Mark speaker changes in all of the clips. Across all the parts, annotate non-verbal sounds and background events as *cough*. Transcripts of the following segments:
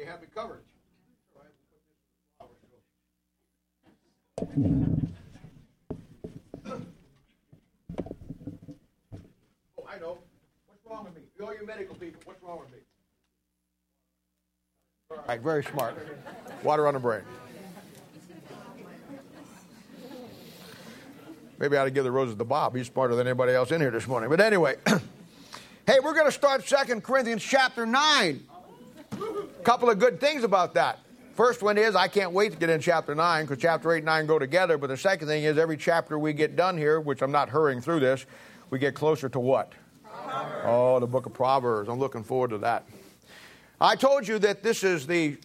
Speaker 1: you have me covered. Oh, I know. What's wrong with me? All you medical people, what's wrong with me? All right, very smart. Water on the brain. Maybe I ought to give the roses to Bob. He's smarter than anybody else in here this morning. But anyway, *clears throat* hey, we're going to start Second Corinthians chapter 9. A couple of good things about that. First one is I can't wait to get in chapter 9 because chapter 8 and 9 go together. But the second thing is every chapter we get done here, which I'm not hurrying through this, we get closer to what? Proverbs. Oh, the book of Proverbs. I'm looking forward to that. I told you that this is the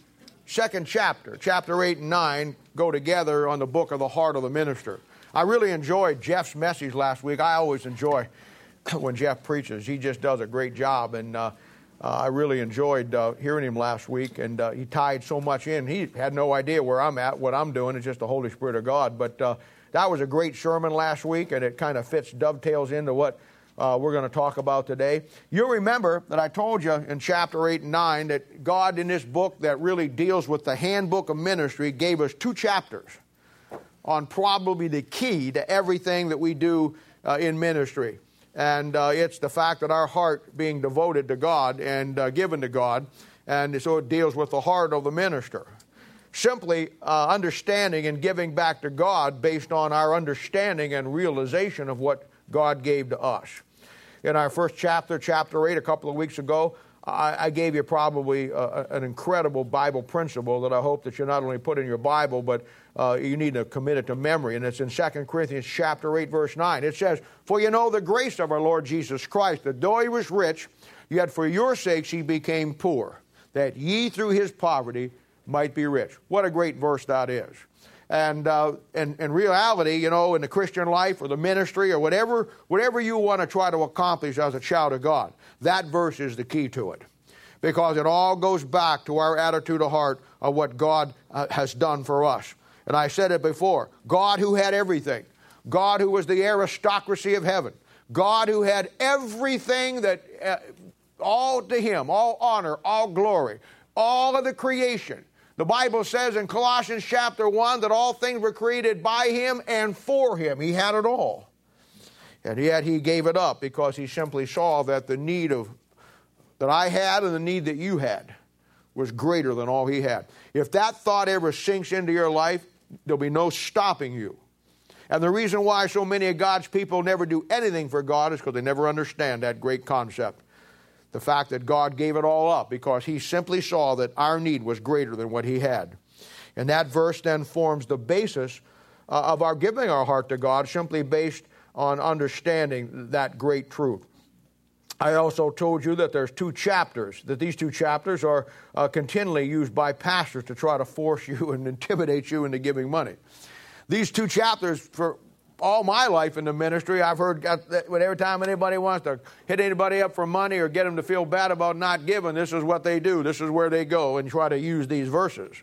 Speaker 1: second chapter. Chapter 8 and 9 go together on the book of the heart of the minister. I really enjoyed Jeff's message last week. I always enjoy *clears throat* when Jeff preaches. He just does a great job, and uh, uh, I really enjoyed uh, hearing him last week. And uh, he tied so much in. He had no idea where I'm at, what I'm doing. It's just the Holy Spirit of God. But uh, that was a great sermon last week, and it kind of fits, dovetails into what uh, we're going to talk about today. You'll remember that I told you in chapter 8 and 9 that God, in this book that really deals with the handbook of ministry, gave us two chapters on probably the key to everything that we do uh, in ministry. And uh, it's the fact that our heart being devoted to God and uh, given to God, and so it deals with the heart of the minister. Simply uh, understanding and giving back to God based on our understanding and realization of what God gave to us. In our first chapter, chapter 8, a couple of weeks ago, I, I gave you probably uh, an incredible Bible principle that I hope that you not only put in your Bible, but uh, you need to commit it to memory. And it's in 2 Corinthians chapter 8, verse 9. It says, For you know the grace of our Lord Jesus Christ, that though he was rich, yet for your sakes he became poor, that ye through his poverty might be rich. What a great verse that is. And uh, in, in reality, you know, in the Christian life or the ministry or whatever, whatever you want to try to accomplish as a child of God, that verse is the key to it. Because it all goes back to our attitude of heart of what God uh, has done for us. And I said it before God who had everything, God who was the aristocracy of heaven, God who had everything that, uh, all to Him, all honor, all glory, all of the creation the Bible says in Colossians chapter 1 that all things were created by him and for him. He had it all. And yet he gave it up because he simply saw that the need of that I had and the need that you had was greater than all he had. If that thought ever sinks into your life, there'll be no stopping you. And the reason why so many of God's people never do anything for God is because they never understand that great concept the fact that God gave it all up because he simply saw that our need was greater than what he had. And that verse then forms the basis uh, of our giving our heart to God, simply based on understanding that great truth. I also told you that there's two chapters, that these two chapters are uh, continually used by pastors to try to force *laughs* you and intimidate you into giving money. These two chapters, for all my life in the ministry, I've heard that every time anybody wants to hit anybody up for money or get them to feel bad about not giving, this is what they do. This is where they go and try to use these verses.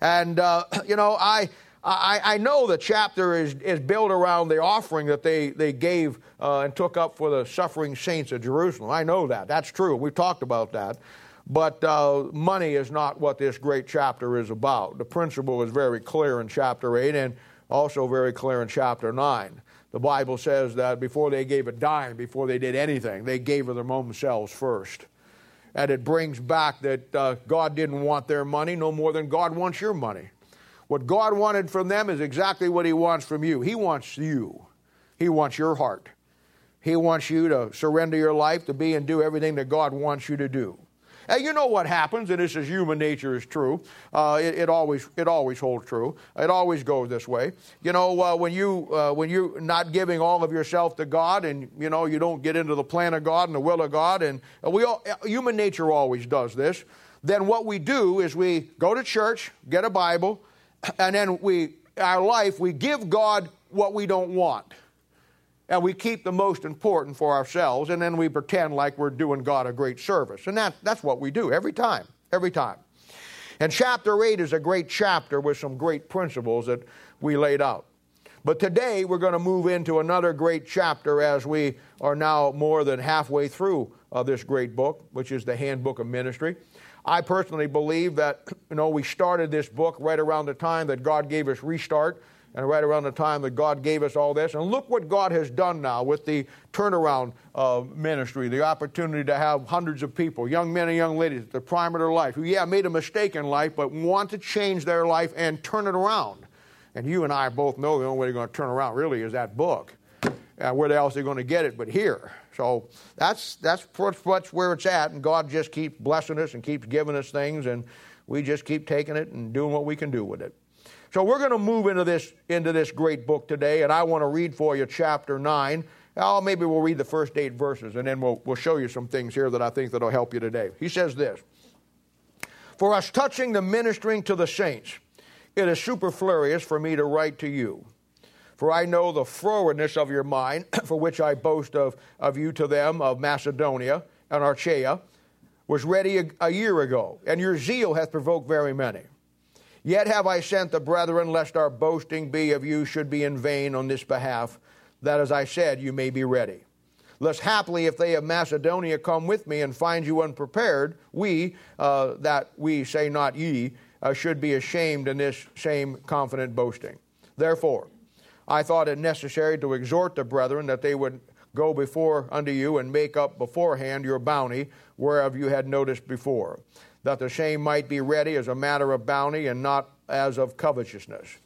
Speaker 1: And, uh, *clears throat* you know, I, I, I, know the chapter is, is built around the offering that they, they gave uh, and took up for the suffering saints of Jerusalem. I know that. That's true. We've talked about that. But uh, money is not what this great chapter is about. The principle is very clear in chapter 8. And also very clear in chapter 9. The Bible says that before they gave a dime, before they did anything, they gave of their own selves first. And it brings back that uh, God didn't want their money no more than God wants your money. What God wanted from them is exactly what He wants from you. He wants you, He wants your heart. He wants you to surrender your life to be and do everything that God wants you to do. And you know what happens, and this is human nature is true. Uh, it, it, always it always holds true. It always goes this way. You know, uh, when you uh, when you're not giving all of yourself to God, and you know you don't get into the plan of God and the will of God, and we all, human nature always does this. Then what we do is we go to church, get a Bible, and then we our life we give God what we don't want and we keep the most important for ourselves, and then we pretend like we're doing God a great service. And that, that's what we do every time, every time. And chapter 8 is a great chapter with some great principles that we laid out. But today we're going to move into another great chapter as we are now more than halfway through uh, this great book, which is the Handbook of Ministry. I personally believe that, you know, we started this book right around the time that God gave us Restart and right around the time that God gave us all this. And look what God has done now with the turnaround uh, ministry, the opportunity to have hundreds of people, young men and young ladies, at the prime of their life, who, yeah, made a mistake in life, but want to change their life and turn it around. And you and I both know the only way they're going to turn around really is that book. Uh, where else are they going to get it but here? So that's, that's much where it's at. And God just keeps blessing us and keeps giving us things. And we just keep taking it and doing what we can do with it. So we're going to move into this, into this great book today, and I want to read for you chapter 9. Oh, maybe we'll read the first eight verses, and then we'll, we'll show you some things here that I think that'll help you today. He says this For us touching the ministering to the saints, it is superfluous for me to write to you. For I know the forwardness of your mind, *clears throat* for which I boast of, of you to them of Macedonia and Achaia, was ready a, a year ago, and your zeal hath provoked very many. Yet have I sent the brethren, lest our boasting be of you should be in vain on this behalf, that as I said, you may be ready. Lest haply, if they of Macedonia come with me and find you unprepared, we, uh, that we say not ye, uh, should be ashamed in this same confident boasting. Therefore, I thought it necessary to exhort the brethren that they would go before unto you and make up beforehand your bounty, whereof you had noticed before that the same might be ready as a matter of bounty and not as of covetousness.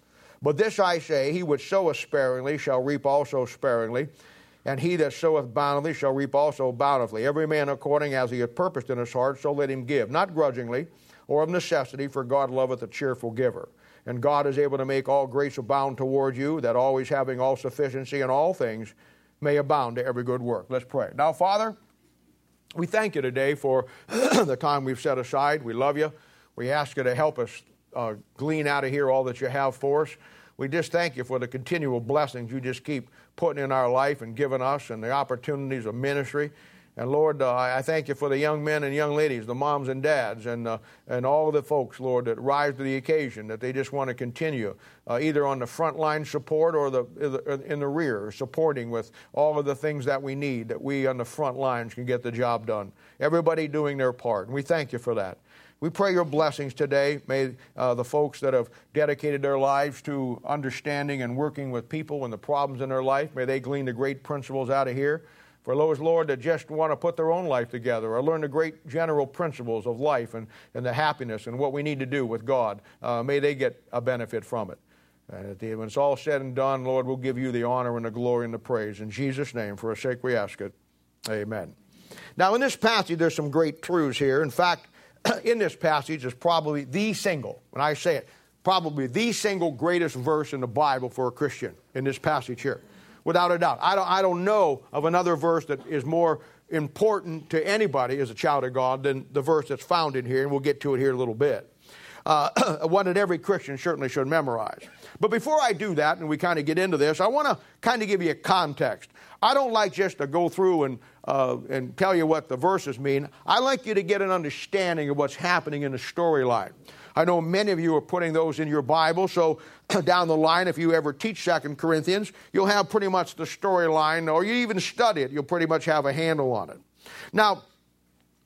Speaker 1: But this I say, he which soweth sparingly shall reap also sparingly, and he that soweth bountifully shall reap also bountifully. Every man according as he hath purposed in his heart, so let him give, not grudgingly or of necessity, for God loveth a cheerful giver. And God is able to make all grace abound toward you, that always having all sufficiency in all things may abound to every good work. Let's pray. Now, Father, we thank you today for *clears throat* the time we've set aside. We love you. We ask you to help us uh, glean out of here all that you have for us. We just thank you for the continual blessings you just keep putting in our life and giving us and the opportunities of ministry. And Lord, uh, I thank you for the young men and young ladies, the moms and dads, and, uh, and all the folks, Lord, that rise to the occasion, that they just want to continue uh, either on the front line support or the, in the rear, supporting with all of the things that we need, that we on the front lines can get the job done. Everybody doing their part. And we thank you for that. We pray your blessings today. May uh, the folks that have dedicated their lives to understanding and working with people and the problems in their life, may they glean the great principles out of here. For those, Lord, that just want to put their own life together or learn the great general principles of life and, and the happiness and what we need to do with God, uh, may they get a benefit from it. And the, when it's all said and done, Lord, we'll give you the honor and the glory and the praise. In Jesus' name, for a sake we ask it. Amen. Now, in this passage, there's some great truths here. In fact, *clears throat* in this passage is probably the single, when I say it, probably the single greatest verse in the Bible for a Christian in this passage here without a doubt. I don't, I don't know of another verse that is more important to anybody as a child of God than the verse that's found in here, and we'll get to it here in a little bit. Uh, *clears throat* one that every Christian certainly should memorize. But before I do that, and we kind of get into this, I want to kind of give you a context. I don't like just to go through and, uh, and tell you what the verses mean. I like you to get an understanding of what's happening in the storyline. I know many of you are putting those in your Bible, so *clears throat* down the line, if you ever teach Second Corinthians, you'll have pretty much the storyline, or you even study it, you'll pretty much have a handle on it. Now,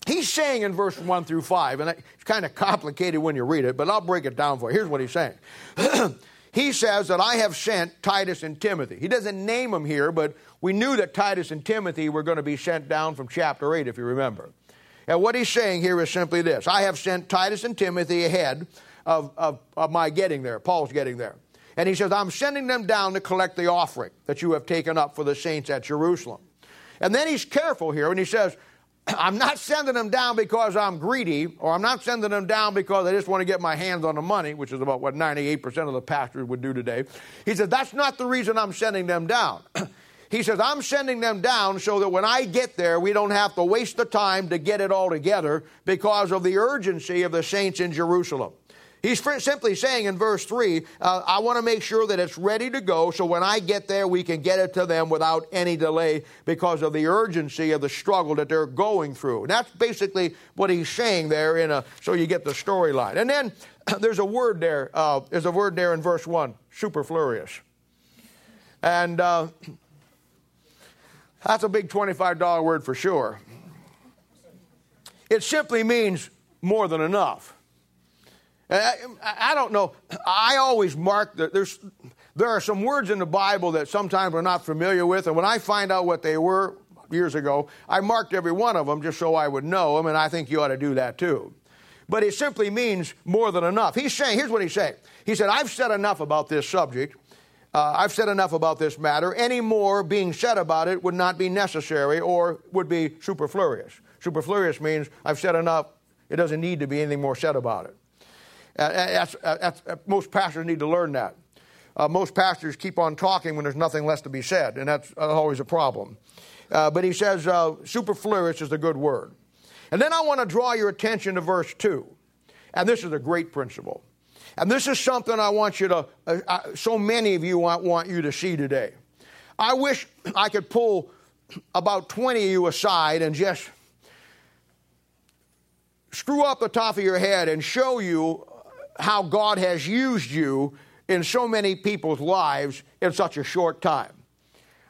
Speaker 1: he's saying in verse 1 through 5, and it's kind of complicated when you read it, but I'll break it down for you. Here's what he's saying. *clears throat* he says that I have sent Titus and Timothy. He doesn't name them here, but we knew that Titus and Timothy were going to be sent down from chapter 8, if you remember. And what he's saying here is simply this I have sent Titus and Timothy ahead of, of, of my getting there, Paul's getting there. And he says, I'm sending them down to collect the offering that you have taken up for the saints at Jerusalem. And then he's careful here and he says, *clears throat* I'm not sending them down because I'm greedy, or I'm not sending them down because I just want to get my hands on the money, which is about what 98% of the pastors would do today. He said, That's not the reason I'm sending them down. *clears throat* He says, I'm sending them down so that when I get there, we don't have to waste the time to get it all together because of the urgency of the saints in Jerusalem. He's simply saying in verse 3, uh, I want to make sure that it's ready to go so when I get there, we can get it to them without any delay because of the urgency of the struggle that they're going through. And that's basically what he's saying there, in a, so you get the storyline. And then *clears throat* there's a word there, uh, there's a word there in verse 1, superfluous. And uh, that's a big $25 word for sure. It simply means more than enough. I, don't know. I always mark that there's there are some words in the Bible that sometimes we're not familiar with, and when I find out what they were years ago, I marked every one of them just so I would know them, and I think you ought to do that too. But it simply means more than enough. He's saying, here's what he's saying. He said, I've said enough about this subject. Uh, I've said enough about this matter. Any more being said about it would not be necessary or would be superfluous. Superfluous means I've said enough, it doesn't need to be anything more said about it. Uh, that's, uh, that's, uh, most pastors need to learn that. Uh, most pastors keep on talking when there's nothing less to be said, and that's always a problem. Uh, but he says superfluous is a good word. And then I want to draw your attention to verse 2. And this is a great principle. And this is something I want you to, uh, uh, so many of you want, want you to see today. I wish I could pull about 20 of you aside and just screw up the top of your head and show you how God has used you in so many people's lives in such a short time.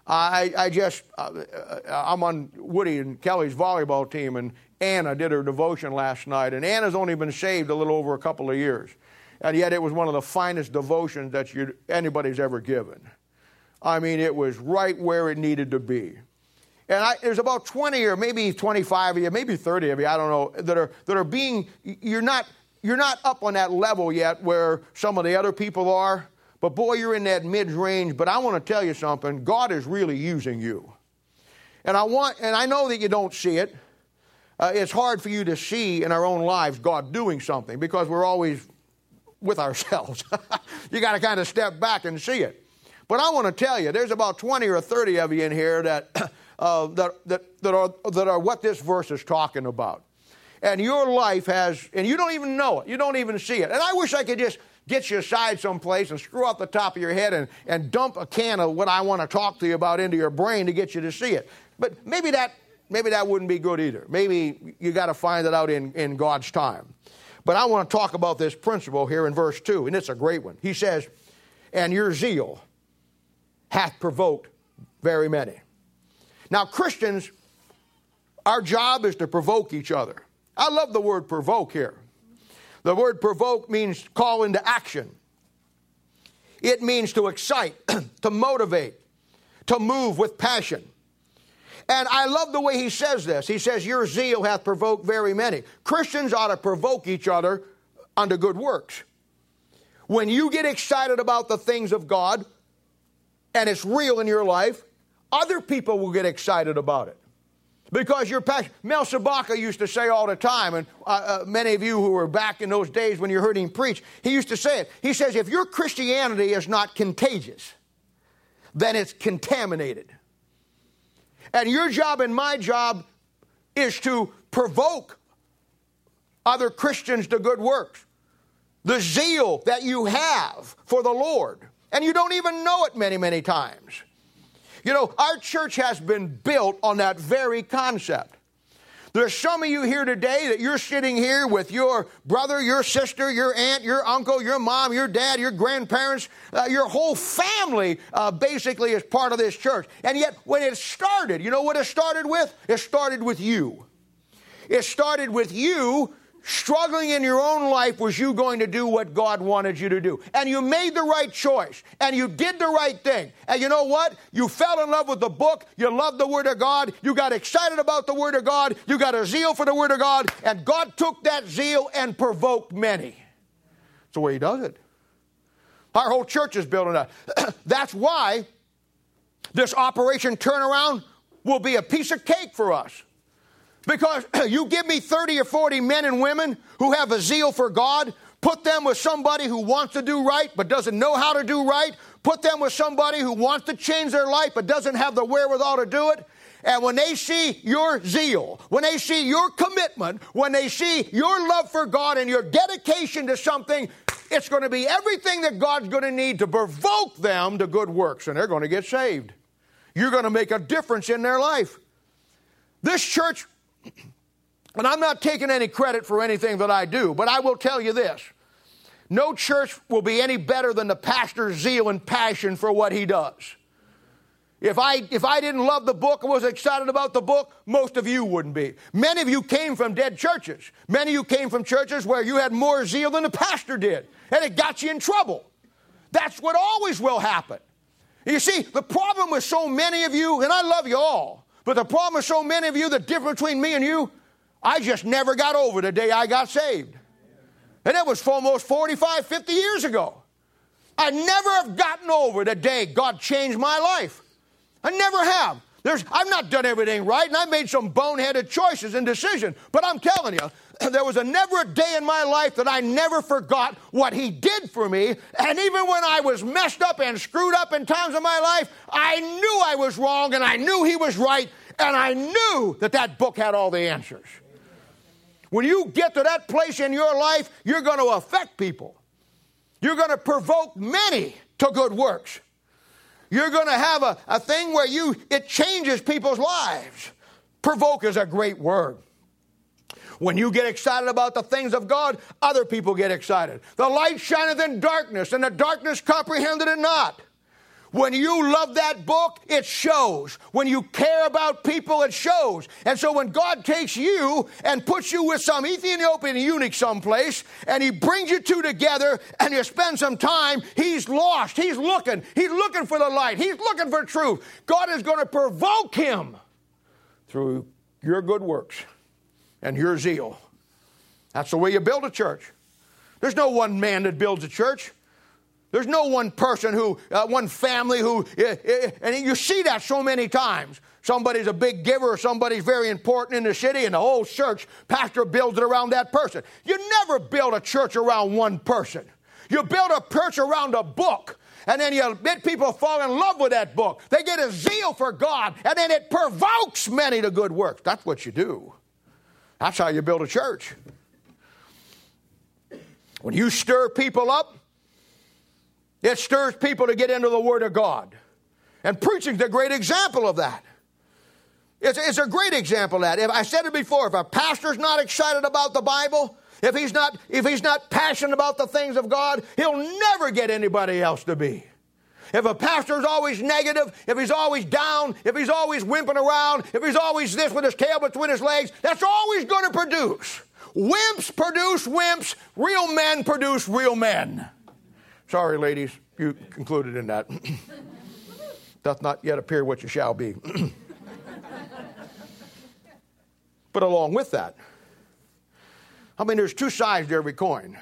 Speaker 1: I, I just, uh, uh I'm on Woody and Kelly's volleyball team, and Anna did her devotion last night, and Anna's only been saved a little over a couple of years and yet it was one of the finest devotions that anybody's ever given. I mean, it was right where it needed to be. And I, there's about 20 or maybe 25 of you, maybe 30 of you, I don't know, that are, that are being, you're not, you're not up on that level yet where some of the other people are, but boy, you're in that mid range. But I want to tell you something God is really using you. And I want, and I know that you don't see it. Uh, it's hard for you to see in our own lives God doing something because we're always with ourselves. *laughs* you got to kind of step back and see it. But I want to tell you, there's about 20 or 30 of you in here that, *clears throat* uh, that, that, that, are, that are what this verse is talking about. And your life has, and you don't even know it, you don't even see it. And I wish I could just get you aside someplace and screw out the top of your head and, and dump a can of what I want to talk to you about into your brain to get you to see it. But maybe that, maybe that wouldn't be good either. Maybe you got to find it out in, in God's time. But I want to talk about this principle here in verse 2, and it's a great one. He says, And your zeal hath provoked very many. Now, Christians, our job is to provoke each other. I love the word provoke here. The word provoke means call into action. It means to excite, *clears throat* to motivate, to move with passion. And I love the way he says this. He says, Your zeal hath provoked very many. Christians ought to provoke each other unto good works. When you get excited about the things of God and it's real in your life, other people will get excited about it. Because your passion. Mel Sabaka used to say all the time, and uh, uh, many of you who were back in those days when you heard him preach, he used to say it. He says, if your Christianity is not contagious, then it's contaminated. And your job and my job is to provoke other Christians to good works. The zeal that you have for the Lord. And you don't even know it many, many times. You know, our church has been built on that very concept. There's some of you here today that you're sitting here with your brother, your sister, your aunt, your uncle, your mom, your dad, your grandparents, uh, your whole family uh, basically is part of this church. And yet, when it started, you know what it started with? It started with you. It started with you struggling in your own life was you going to do what God wanted you to do. And you made the right choice. And you did the right thing. And you know what? You fell in love with the book. You loved the Word of God. You got excited about the Word of God. You got a zeal for the Word of God. And God took that zeal and provoked many. That's the way He does it. Our whole church is built on that. *clears throat* That's why this Operation Turnaround will be a piece of cake for us. Because *clears throat* you give me 30 or 40 men and women who have a zeal for God, put them with somebody who wants to do right but doesn't know how to do right, put them with somebody who wants to change their life but doesn't have the wherewithal to do it. And when they see your zeal, when they see your commitment, when they see your love for God and your dedication to something, it's going to be everything that God's going to need to provoke them to good works, and they're going to get saved. You're going to make a difference in their life. This church *clears throat* and I'm not taking any credit for anything that I do, but I will tell you this. No church will be any better than the pastor's zeal and passion for what he does. If I, if I didn't love the book and was excited about the book, most of you wouldn't be. Many of you came from dead churches. Many of you came from churches where you had more zeal than the pastor did, and it got you in trouble. That's what always will happen. You see, the problem with so many of you, and I love you all, but the problem with so many of you, the difference between me and you, I just never got over the day I got saved. And it was almost 45, 50 years ago. I never have gotten over the day God changed my life. I never have. There's, I've not done everything right, and I made some boneheaded choices and decisions. But I'm telling you, *clears throat* there was a never a day in my life that I never forgot what He did for me. And even when I was messed up and screwed up in times of my life, I knew I was wrong, and I knew He was right, and I knew that that book had all the answers. When you get to that place in your life, you're going to affect people. You're going to provoke many to good works. You're going to have a, a thing where you it changes people's lives. Provoke is a great word. When you get excited about the things of God, other people get excited. The light shineth in darkness, and the darkness comprehended it not. When you love that book, it shows. When you care about people, it shows. And so when God takes you and puts you with some Ethiopian eunuch someplace, and he brings you two together and you spend some time, he's lost. He's looking. He's looking for the light. He's looking for truth. God is going to provoke him through your good works and your zeal. That's the way you build a church. There's no one man that builds a church. There's no one person who, uh, one family who, uh, uh, and you see that so many times. Somebody's a big giver, or somebody's very important in the city, and the whole church pastor builds it around that person. You never build a church around one person. You build a church around a book, and then you let people fall in love with that book. They get a zeal for God, and then it provokes many to good works. That's what you do. That's how you build a church. When you stir people up, it stirs people to get into the Word of God. And preaching's a great example of that. It's, it's a great example of that. If I said it before, if a pastor's not excited about the Bible, if he's not if he's not passionate about the things of God, he'll never get anybody else to be. If a pastor's always negative, if he's always down, if he's always wimping around, if he's always this with his tail between his legs, that's always going to produce. Wimps produce wimps, real men produce real men. Sorry, ladies, you concluded in that. *coughs* Doth not yet appear what you shall be. *coughs* but along with that, I mean, there's two sides to every coin,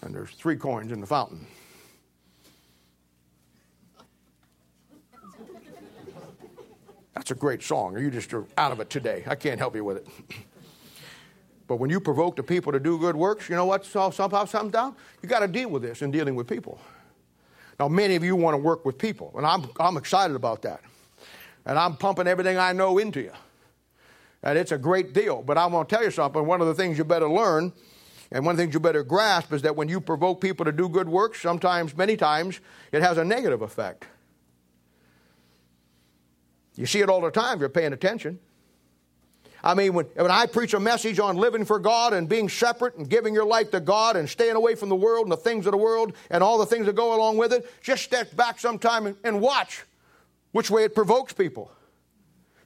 Speaker 1: and there's three coins in the fountain. That's a great song. You just are out of it today. I can't help you with it. *clears throat* But when you provoke the people to do good works, you know what So, somehow down? You got to deal with this in dealing with people. Now, many of you want to work with people, and I'm, I'm excited about that. And I'm pumping everything I know into you. And it's a great deal. But I'm going to tell you something. One of the things you better learn, and one of the things you better grasp, is that when you provoke people to do good works, sometimes, many times, it has a negative effect. You see it all the time if you're paying attention. I mean, when, when I preach a message on living for God and being separate and giving your life to God and staying away from the world and the things of the world and all the things that go along with it, just step back sometime and, and watch which way it provokes people.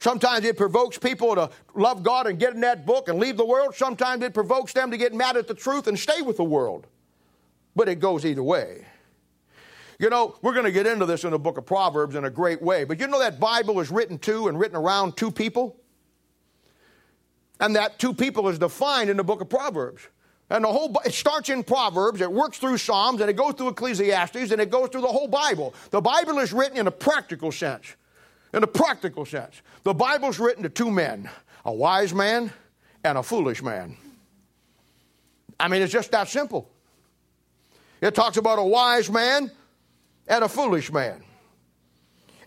Speaker 1: Sometimes it provokes people to love God and get in that book and leave the world. Sometimes it provokes them to get mad at the truth and stay with the world. But it goes either way. You know, we're going to get into this in the book of Proverbs in a great way, but you know that Bible is written to and written around two people? And that two people is defined in the book of Proverbs. And the whole it starts in Proverbs, it works through Psalms, and it goes through Ecclesiastes, and it goes through the whole Bible. The Bible is written in a practical sense. In a practical sense. The Bible's written to two men, a wise man and a foolish man. I mean, it's just that simple. It talks about a wise man and a foolish man.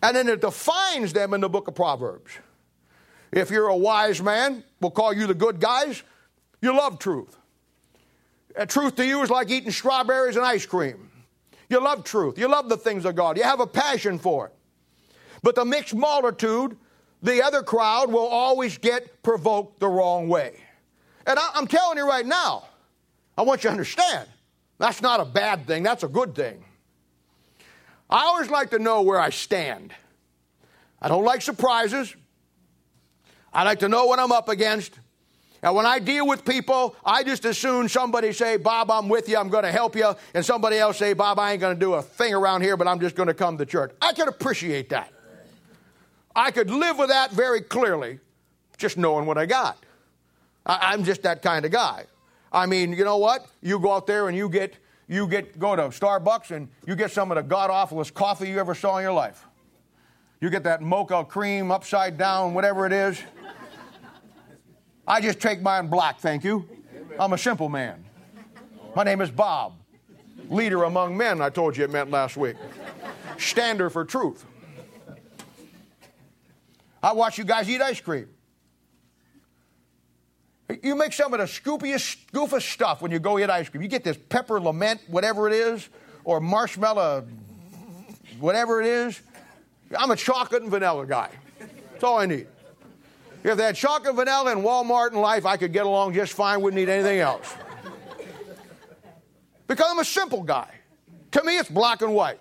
Speaker 1: And then it defines them in the book of Proverbs. If you're a wise man, we'll call you the good guys. You love truth. And truth to you is like eating strawberries and ice cream. You love truth. You love the things of God. You have a passion for it. But the mixed multitude, the other crowd, will always get provoked the wrong way. And I, am telling you right now, I want you to understand that's not a bad thing, that's a good thing. I always like to know where I stand. I don't like surprises. I like to know what I'm up against. And when I deal with people, I just assume somebody say, Bob, I'm with you, I'm going to help you, and somebody else say, Bob, I ain't going to do a thing around here, but I'm just going to come to church. I can appreciate that. I could live with that very clearly, just knowing what I got. I, am just that kind of guy. I mean, you know what? You go out there and you get you get go to Starbucks and you get some of the god awfulest coffee you ever saw in your life. You get that mocha cream upside down, whatever it is. I just take mine black, thank you. I'm a simple man. My name is Bob, leader among men, I told you it meant last week. Stander for truth. I watch you guys eat ice cream. You make some of the scoopiest, goofest stuff when you go eat ice cream. You get this pepper lament, whatever it is, or marshmallow, whatever it is. I'm a chocolate and vanilla guy. That's all I need. If they had chocolate vanilla in Walmart and life, I could get along just fine, wouldn't need anything else. Because I'm a simple guy. To me, it's black and white.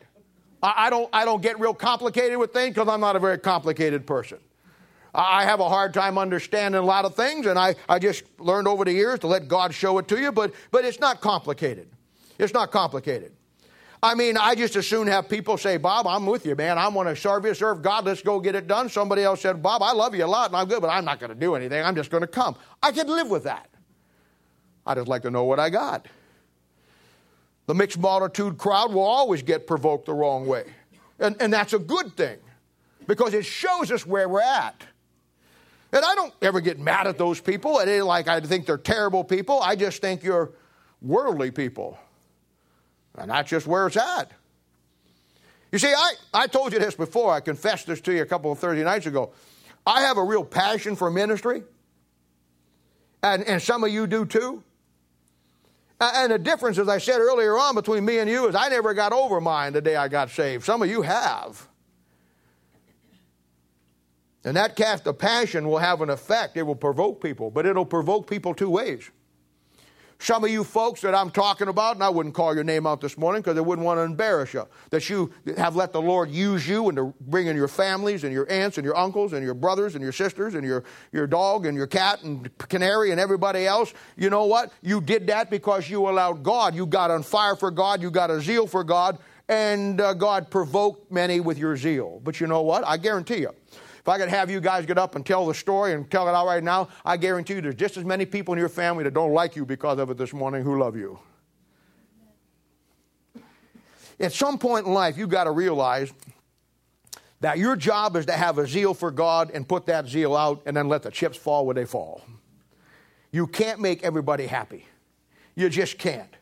Speaker 1: I, I don't, I don't get real complicated with things because I'm not a very complicated person. I have a hard time understanding a lot of things, and I, I just learned over the years to let God show it to you, but, but it's not complicated. It's not complicated. I mean, I just as soon have people say, Bob, I'm with you, man. I want to serve you, serve God. Let's go get it done. Somebody else said, Bob, I love you a lot and I'm good, but I'm not going to do anything. I'm just going to come. I can live with that. I just like to know what I got. The mixed multitude crowd will always get provoked the wrong way. And, and that's a good thing because it shows us where we're at. And I don't ever get mad at those people. It ain't like I think they're terrible people. I just think you're worldly people. And that's just where it's at. You see, I, I told you this before. I confessed this to you a couple of Thursday nights ago. I have a real passion for ministry, and, and some of you do too. And the difference, as I said earlier on, between me and you is I never got over mine the day I got saved. Some of you have. And that cast of passion will have an effect. It will provoke people, but it'll provoke people two ways. Some of you folks that I'm talking about, and I wouldn't call your name out this morning because I wouldn't want to embarrass you, that you have let the Lord use you and to bring in your families and your aunts and your uncles and your brothers and your sisters and your, your dog and your cat and canary and everybody else. You know what? You did that because you allowed God. You got on fire for God. You got a zeal for God. And uh, God provoked many with your zeal. But you know what? I guarantee you, if I could have you guys get up and tell the story and tell it out right now, I guarantee you there's just as many people in your family that don't like you because of it this morning who love you. At some point in life, you've got to realize that your job is to have a zeal for God and put that zeal out and then let the chips fall where they fall. You can't make everybody happy. You just can't.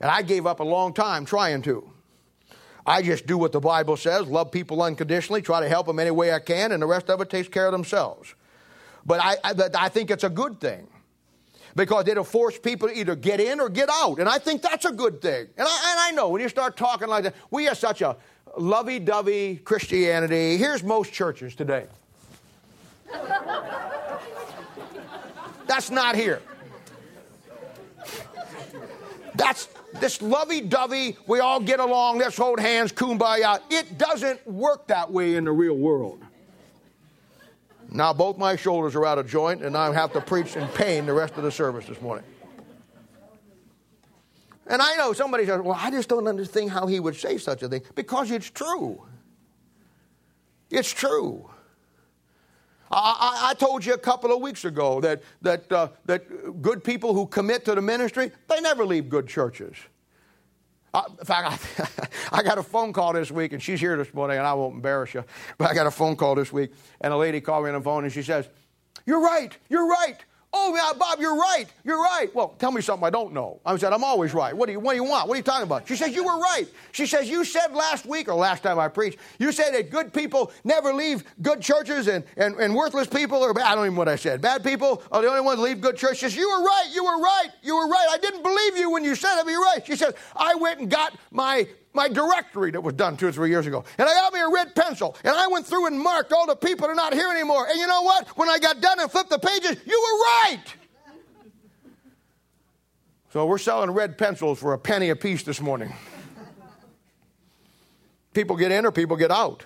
Speaker 1: And I gave up a long time trying to. I just do what the Bible says, love people unconditionally, try to help them any way I can, and the rest of it takes care of themselves. But I, I, I think it's a good thing because it'll force people to either get in or get out. And I think that's a good thing. And I, and I know when you start talking like that, we have such a lovey dovey Christianity. Here's most churches today. that's not here. That's this lovey dovey, we all get along, let's hold hands, kumbaya. It doesn't work that way in the real world. Now, both my shoulders are out of joint, and I have to preach in pain the rest of the service this morning. And I know somebody says, Well, I just don't understand how he would say such a thing. Because it's true. It's true. I, I, told you a couple of weeks ago that, that, uh, that good people who commit to the ministry, they never leave good churches. Uh, in fact, I, *laughs* I, got a phone call this week, and she's here this morning, and I won't embarrass you, but I got a phone call this week, and a lady called me on the phone, and she says, You're right, you're right. Oh, yeah, Bob, you're right. You're right. Well, tell me something I don't know. I said, I'm always right. What do you, what do you want? What are you talking about? She says, You were right. She says, You said last week, or last time I preached, you said that good people never leave good churches and, and, and worthless people, or bad. I don't even know what I said. Bad people are the only ones leave good churches. You were right. You were right. You were right. I didn't believe you when you said it, but you're right. She says, I went and got my my directory that was done two or three years ago. And I got me a red pencil, and I went through and marked all the people that are not here anymore. And you know what? When I got done and flipped the pages, you were right. So we're selling red pencils for a penny a piece this morning. people get in or people get out.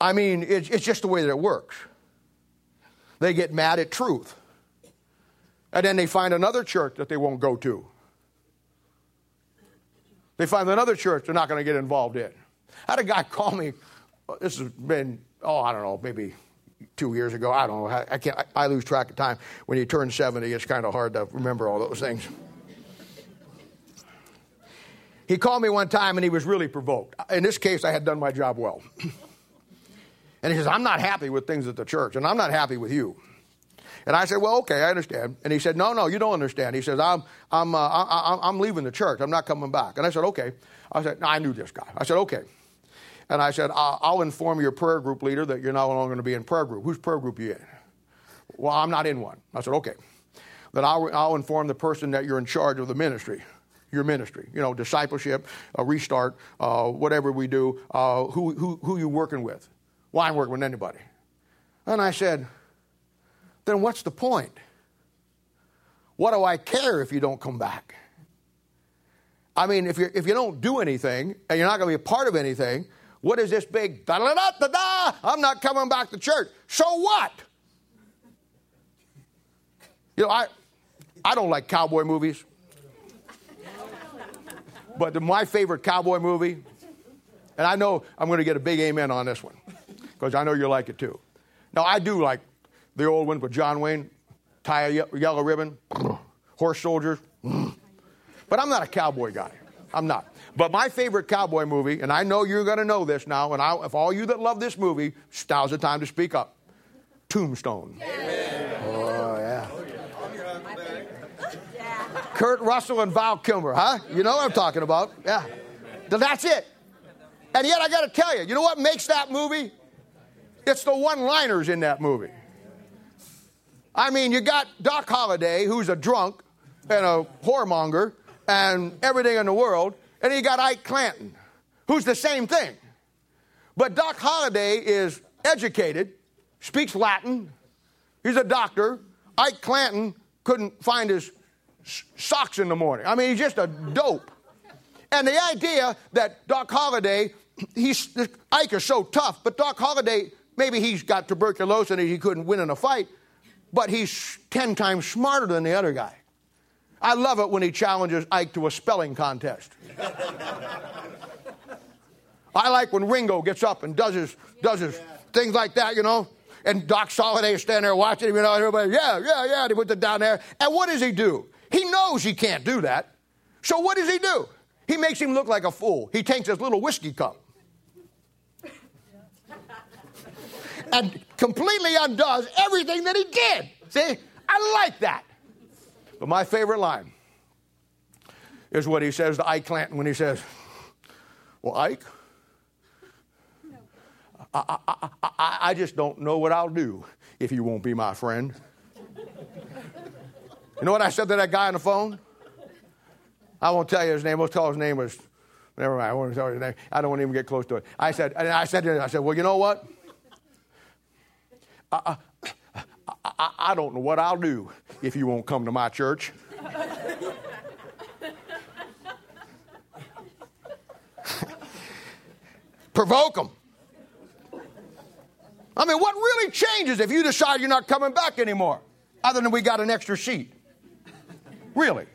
Speaker 1: I mean, it's, it's just the way that it works. They get mad at truth. And then they find another church that they won't go to. They find another church they're not going to get involved in. I had a guy *laughs* call me, uh, this has been, oh, I don't know, maybe two years ago. I don't know. I, can't, I lose track of time. When you turn 70, it's kind of hard to remember all those things. He called me one time and he was really provoked. In this case, I had done my job well. *clears throat* and he says, I'm not happy with things at the church, and I'm not happy with you. And I said, Well, okay, I understand. And he said, No, no, you don't understand. He says, I'm, I'm, uh, I, am leaving the church. I'm not coming back. And I said, Okay. I said, no, I knew this guy. I said, Okay. And I said, I'll inform your prayer group leader that you're no longer going to be in prayer group. Whose prayer group are you in? Well, I'm not in one. I said, Okay. Then I'll, I'll inform the person that you're in charge of the ministry your ministry, you know, discipleship, a restart, uh, whatever we do, uh, who, who, who you working with? Well, I'm working with anybody. And I said, then what's the point? What do I care if you don't come back? I mean, if, you if you don't do anything and you're not going to be a part of anything, what is this big da da da da da? I'm not coming back to church. So what? You know, I, I don't like cowboy movies. But my favorite cowboy movie, and I know I'm going to get a big amen on this one, because I know you like it too. Now, I do like the old one with John Wayne, tie a yellow ribbon, horse soldiers. But I'm not a cowboy guy. I'm not. But my favorite cowboy movie, and I know you're going to know this now, and I, if all you that love this movie, now's the time to speak up. Tombstone. Amen. Oh, yeah. Kurt Russell and Val Kilmer, huh? You know what I'm talking about. Yeah. That's it. And yet, I got to tell you, you know what makes that movie? It's the one liners in that movie. I mean, you got Doc Holliday, who's a drunk and a whoremonger and everything in the world, and you got Ike Clanton, who's the same thing. But Doc Holliday is educated, speaks Latin, he's a doctor. Ike Clanton couldn't find his socks in the morning. I mean, he's just a dope. And the idea that Doc Holliday, he's Ike is so tough, but Doc Holliday, maybe he's got tuberculosis and he couldn't win in a fight but he's 10 times smarter than the other guy. I love it when he challenges Ike to a spelling contest. I like when Ringo gets up and does his, does his things like that, you know. And Doc Holliday is standing there watching him, you know, everybody, yeah, yeah, yeah. And he puts it down there. And what does he do? He knows he can't do that. So what does he do? He makes him look like a fool. He takes his little whiskey cup and completely undoes everything that he did. See, I like that. But my favorite line is what he says to Ike Clanton when he says, Well, Ike, I, I, I, I just don't know what I'll do if you won't be my friend. You know what I said to that guy on the phone? I won't tell you his name. We'll tell his name was. Never mind. I won't tell his name. I don't want to even get close to it. I said. And I said. to him, I said. Well, you know what? I, I, I don't know what I'll do if you won't come to my church. *laughs* Provoke them. I mean, what really changes if you decide you're not coming back anymore, other than we got an extra seat? Really?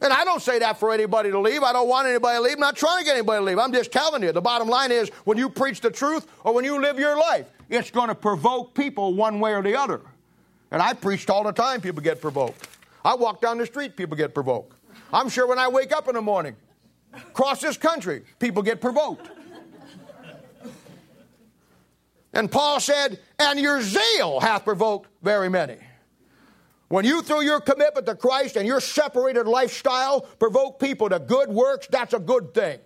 Speaker 1: And I don't say that for anybody to leave. I don't want anybody to leave. I'm not trying to get anybody to leave. I'm just telling you. The bottom line is when you preach the truth or when you live your life, it's going to provoke people one way or the other. And I preached all the time, people get provoked. I walk down the street, people get provoked. I'm sure when I wake up in the morning, across this country, people get provoked. And Paul said, And your zeal hath provoked very many. When you, through your commitment to Christ and your separated lifestyle, provoke people to good works, that's a good thing.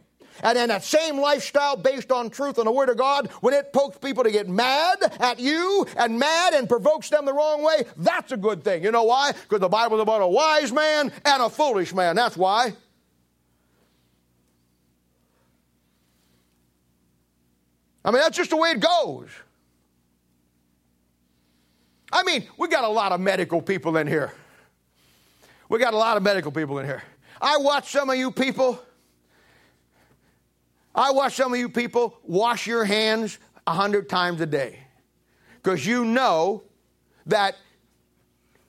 Speaker 1: And in that same lifestyle based on truth and the Word of God, when it pokes people to get mad at you and mad and provokes them the wrong way, that's a good thing. You know why? Because the Bible's about a wise man and a foolish man. That's why. I mean, that's just the way it goes. I mean, we got a lot of medical people in here. We got a lot of medical people in here. I watch some of you people. I watch some of you people wash your hands a hundred times a day because you know that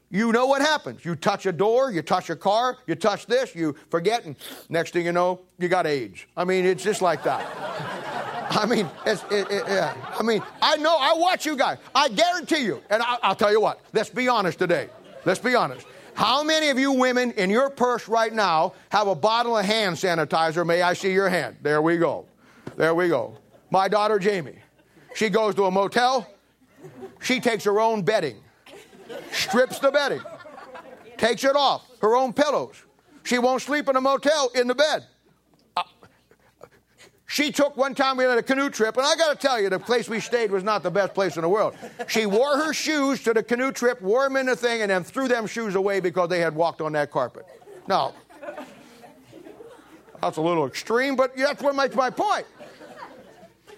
Speaker 1: you know what happens. You touch a door, you touch a car, you touch this, you forget, and next thing you know, you got AIDS. I mean, it's just like that. *laughs* I mean, it's, it, it, yeah. I mean, I know, I watch you guys. I guarantee you, and I, I'll tell you what, let's be honest today. Let's be honest. How many of you women in your purse right now have a bottle of hand sanitizer? May I see your hand? There we go. There we go. My daughter Jamie, she goes to a motel, she takes her own bedding strips the bedding, takes it off, her own pillows. She won't sleep in a motel in the bed. She took one time we had a canoe trip, and I got to tell you, the place we stayed was not the best place in the world. She wore her shoes to the canoe trip, wore them in the thing, and then threw them shoes away because they had walked on that carpet. Now, that's a little extreme, but that's what makes my point.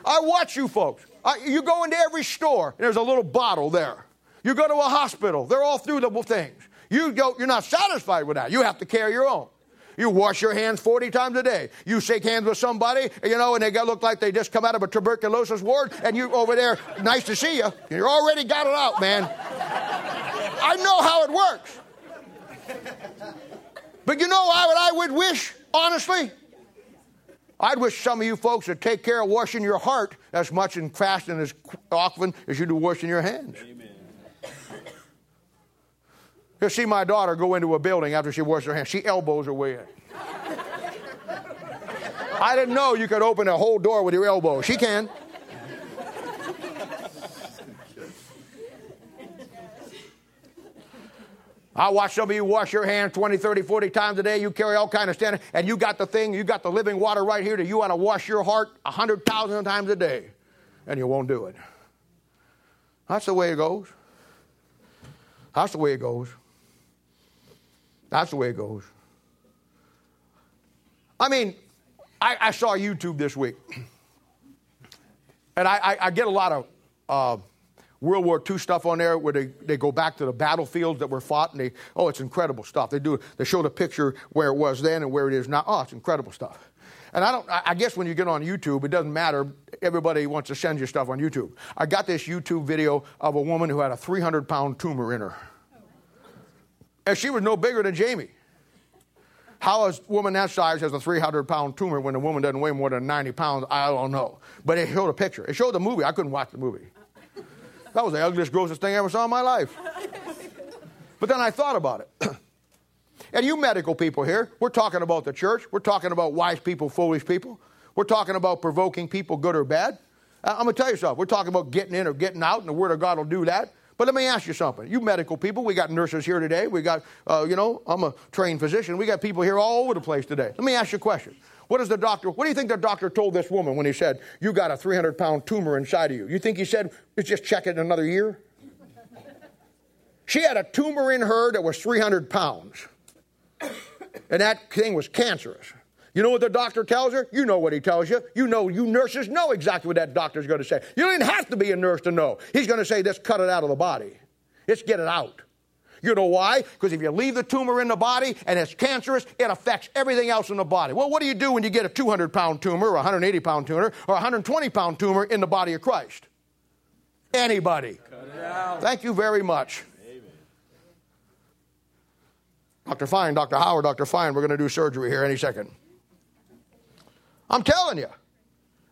Speaker 1: I watch you folks. I, you go into every store, and there's a little bottle there. You go to a hospital, they're all through the things. You go, you're not satisfied with that. You have to carry your own. You wash your hands 40 times a day. You shake hands with somebody, you know, and they look like they just come out of a tuberculosis ward, and you over there, nice to see you. You already got it out, man. I know how it works. But you know what I would wish, honestly? I'd wish some of you folks would take care of washing your heart as much and fast and as often as you do washing your hands. Amen. You see my daughter go into a building after she washes her hands. She elbows her way in. I didn't know you could open a whole door with your elbow. She can. I watch some of you wash your hands 20, 30, 40 times a day. You carry all kind of standing, and you got the thing, you got the living water right here that you want to wash your heart 100,000 times a day, and you won't do it. That's the way it goes. That's the way it goes. That's the way it goes. I mean, I, I saw YouTube this week, and I, I, I get a lot of uh, World War II stuff on there where they, they go back to the battlefields that were fought, and they oh, it's incredible stuff. They do they show the picture where it was then and where it is now. Oh, it's incredible stuff. And I don't. I guess when you get on YouTube, it doesn't matter. Everybody wants to send you stuff on YouTube. I got this YouTube video of a woman who had a 300 pound tumor in her. And she was no bigger than Jamie. How a woman that size has a 300 pound tumor when a woman doesn't weigh more than 90 pounds, I don't know. But it showed a picture. It showed the movie. I couldn't watch the movie. That was the ugliest, grossest thing I ever saw in my life. But then I thought about it. *clears throat* and you medical people here, we're talking about the church. We're talking about wise people, foolish people. We're talking about provoking people, good or bad. I'm going to tell you something. We're talking about getting in or getting out, and the Word of God will do that. But let me ask you something. You medical people, we got nurses here today. We got, uh, you know, I'm a trained physician. We got people here all over the place today. Let me ask you a question. What does the doctor, what do you think the doctor told this woman when he said, you got a 300 pound tumor inside of you? You think he said, just check it in another year? She had a tumor in her that was 300 pounds. And that thing was cancerous. You know what the doctor tells her? You know what he tells you. You know, you nurses know exactly what that doctor's going to say. You don't have to be a nurse to know. He's going to say, let's cut it out of the body. Let's get it out. You know why? Because if you leave the tumor in the body and it's cancerous, it affects everything else in the body. Well, what do you do when you get a 200 pound tumor, or 180 pound tumor, or 120 pound tumor in the body of Christ? Anybody. Thank you very much. Amen. Dr. Fine, Dr. Howard, Dr. Fine, we're going to do surgery here any second. I'm telling you.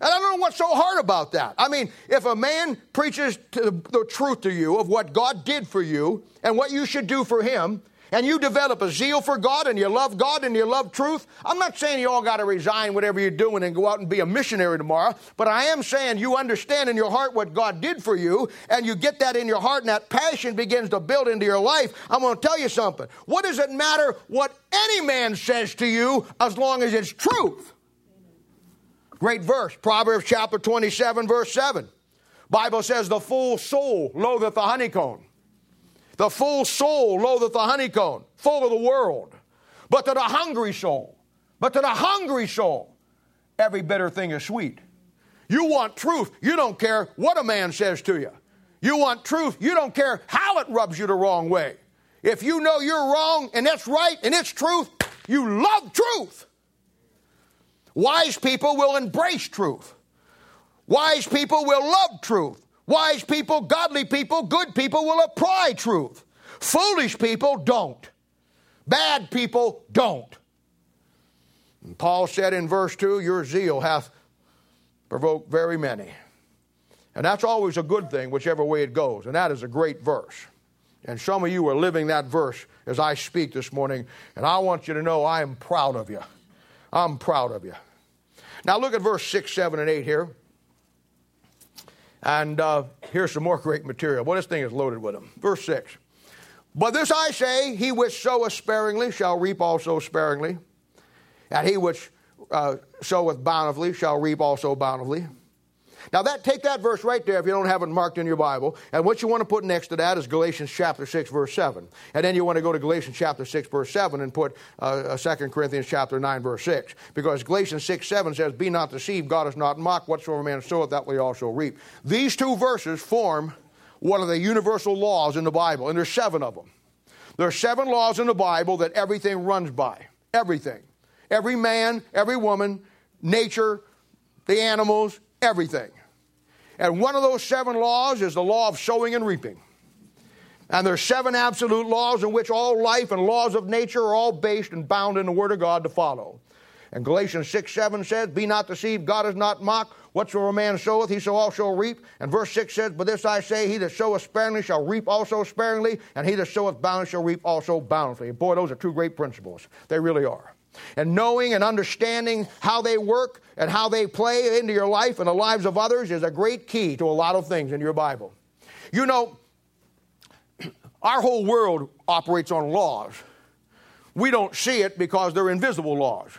Speaker 1: And I don't know what's so hard about that. I mean, if a man preaches the, the truth to you of what God did for you and what you should do for him, and you develop a zeal for God and you love God and you love truth, I'm not saying you all got to resign whatever you're doing and go out and be a missionary tomorrow, but I am saying you understand in your heart what God did for you and you get that in your heart and that passion begins to build into your life. I'm going to tell you something. What does it matter what any man says to you as long as it's truth? Great verse, Proverbs chapter 27, verse 7. Bible says, The full soul loatheth the honeycomb. The full soul loatheth the honeycomb, full of the world. But to the hungry soul, but to the hungry soul, every bitter thing is sweet. You want truth, you don't care what a man says to you. You want truth, you don't care how it rubs you the wrong way. If you know you're wrong and it's right and it's truth, you love truth. Wise people will embrace truth. Wise people will love truth. Wise people, godly people, good people will apply truth. Foolish people don't. Bad people don't. And Paul said in verse 2 Your zeal hath provoked very many. And that's always a good thing, whichever way it goes. And that is a great verse. And some of you are living that verse as I speak this morning. And I want you to know I am proud of you. I'm proud of you. Now look at verse 6, 7, and 8 here. And uh, here's some more great material. Well, this thing is loaded with them. Verse 6. But this I say, he which soweth sparingly shall reap also sparingly, and he which uh, soweth bountifully shall reap also bountifully. Now that take that verse right there if you don't have it marked in your Bible. And what you want to put next to that is Galatians chapter 6 verse 7. And then you want to go to Galatians chapter 6 verse 7 and put uh, 2 uh, Corinthians chapter 9 verse 6. Because Galatians 6 7 says, Be not deceived, God is not mocked, whatsoever man soweth, that will he also reap. These two verses form one of the universal laws in the Bible, and there's seven of them. There are seven laws in the Bible that everything runs by. Everything. Every man, every woman, nature, the animals, everything. And one of those seven laws is the law of sowing and reaping. And there are seven absolute laws in which all life and laws of nature are all based and bound in the Word of God to follow. And Galatians 6 7 says, Be not deceived, God is not mocked. Whatsoever a man soweth, he shall also reap. And verse 6 says, But this I say, he that soweth sparingly shall reap also sparingly, and he that soweth bountifully shall reap also bountifully. Boy, those are two great principles. They really are. And knowing and understanding how they work and how they play into your life and the lives of others is a great key to a lot of things in your Bible. You know, *clears throat* our whole world operates on laws. We don't see it because they're invisible laws.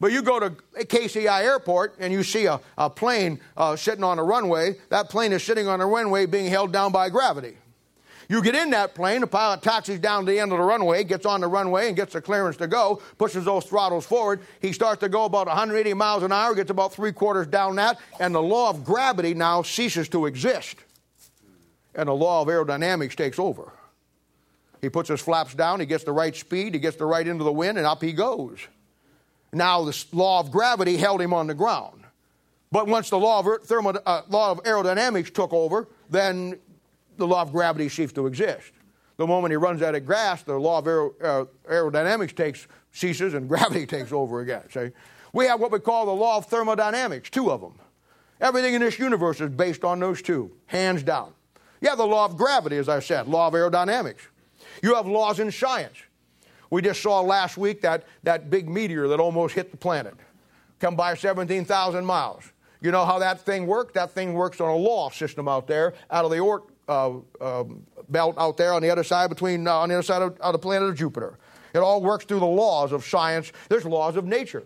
Speaker 1: But you go to KCI Airport and you see a, a plane uh, sitting on a runway. That plane is sitting on a runway being held down by gravity. You get in that plane, the pilot taxis down to the end of the runway, gets on the runway and gets the clearance to go, pushes those throttles forward. He starts to go about 180 miles an hour, gets about three quarters down that, and the law of gravity now ceases to exist. And the law of aerodynamics takes over. He puts his flaps down, he gets the right speed, he gets the right into the wind, and up he goes. Now, the law of gravity held him on the ground. But once the law of, thermo, uh, law of aerodynamics took over, then the law of gravity ceased to exist. The moment he runs out of gas, the law of aer- uh, aerodynamics takes ceases and *laughs* gravity takes over again. See? We have what we call the law of thermodynamics, two of them. Everything in this universe is based on those two, hands down. You have the law of gravity, as I said, law of aerodynamics. You have laws in science. We just saw last week that, that big meteor that almost hit the planet, come by 17,000 miles. You know how that thing works? That thing works on a law system out there, out of the Oort uh, uh, belt out there on the other side between uh, on the other side of, of the planet of Jupiter. It all works through the laws of science. There's laws of nature,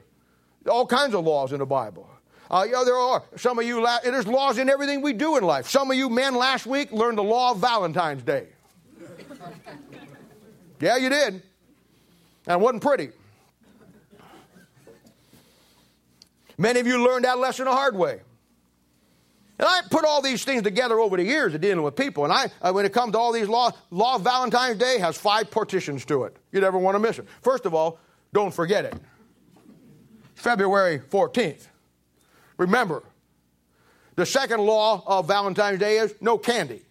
Speaker 1: all kinds of laws in the Bible. Uh, yeah, there are. Some of you, la- there's laws in everything we do in life. Some of you men last week learned the law of Valentine's Day. yeah, you did. And it wasn't pretty. Many of you learned that lesson the hard way. And I put all these things together over the years of dealing with people. And I, uh, when it comes to all these laws, law of Valentine's Day has five partitions to it. You never want to miss it. First of all, don't forget it. February 14th. Remember, the second law of Valentine's Day is no candy.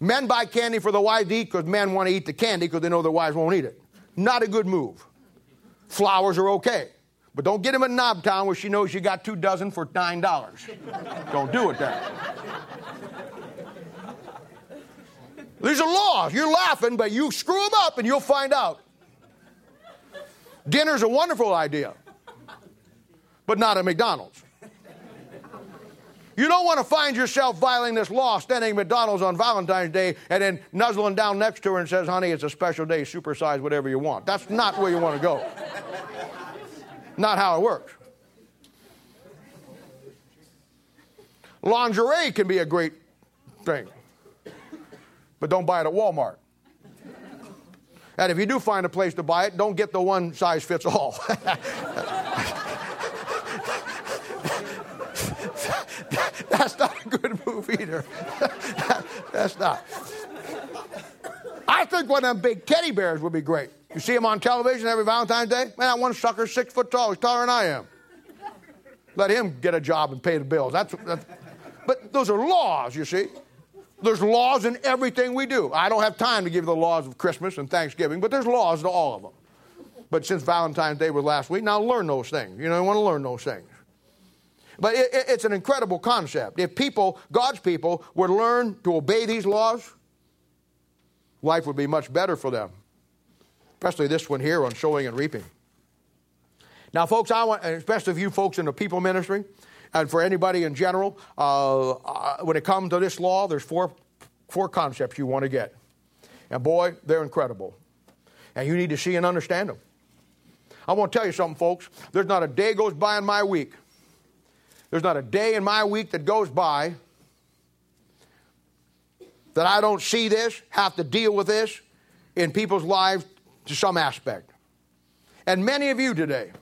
Speaker 1: Men buy candy for the wives to eat because men want to eat the candy because they know their wives won't eat it. Not a good move. Flowers are okay. But don't get him in Knobtown where she knows you got two dozen for $9. don't do it then. These are laws. You're laughing, but you screw them up and you'll find out. Dinner's a wonderful idea, but not at McDonald's. You don't want to find yourself violating this law, standing at McDonald's on Valentine's Day and then nuzzling down next to her and says, honey, it's a special day, supersize whatever you want. That's not where you want to go. Not how it works. Lingerie can be a great thing, but don't buy it at Walmart. And if you do find a place to buy it, don't get the one size fits all. *laughs* That's not a good move either. *laughs* That's not. I think one of them big teddy bears would be great. You see them on television every Valentine's Day? Man, that one sucker's six foot tall. He's taller than I am. Let him get a job and pay the bills. That's, that's but those are laws, you see. There's laws in everything we do. I don't have time to give you the laws of Christmas and Thanksgiving, but there's laws to all of them. But since Valentine's Day was last week, now learn those things. You know, you want to learn those things. But it, it, it's an incredible concept. If people, God's people, would learn to obey these laws, life would be much better for them. Especially this one here on sowing and reaping. Now, folks, I want, especially if you folks in the people ministry, and for anybody in general, uh, uh, when it comes to this law, there's four, four concepts you want to get. And boy, they're incredible. And you need to see and understand them. I want to tell you something, folks. There's not a day goes by in my week. There's not a day in my week that goes by that I don't see this, have to deal with this in people's lives to some aspect. And many of you today,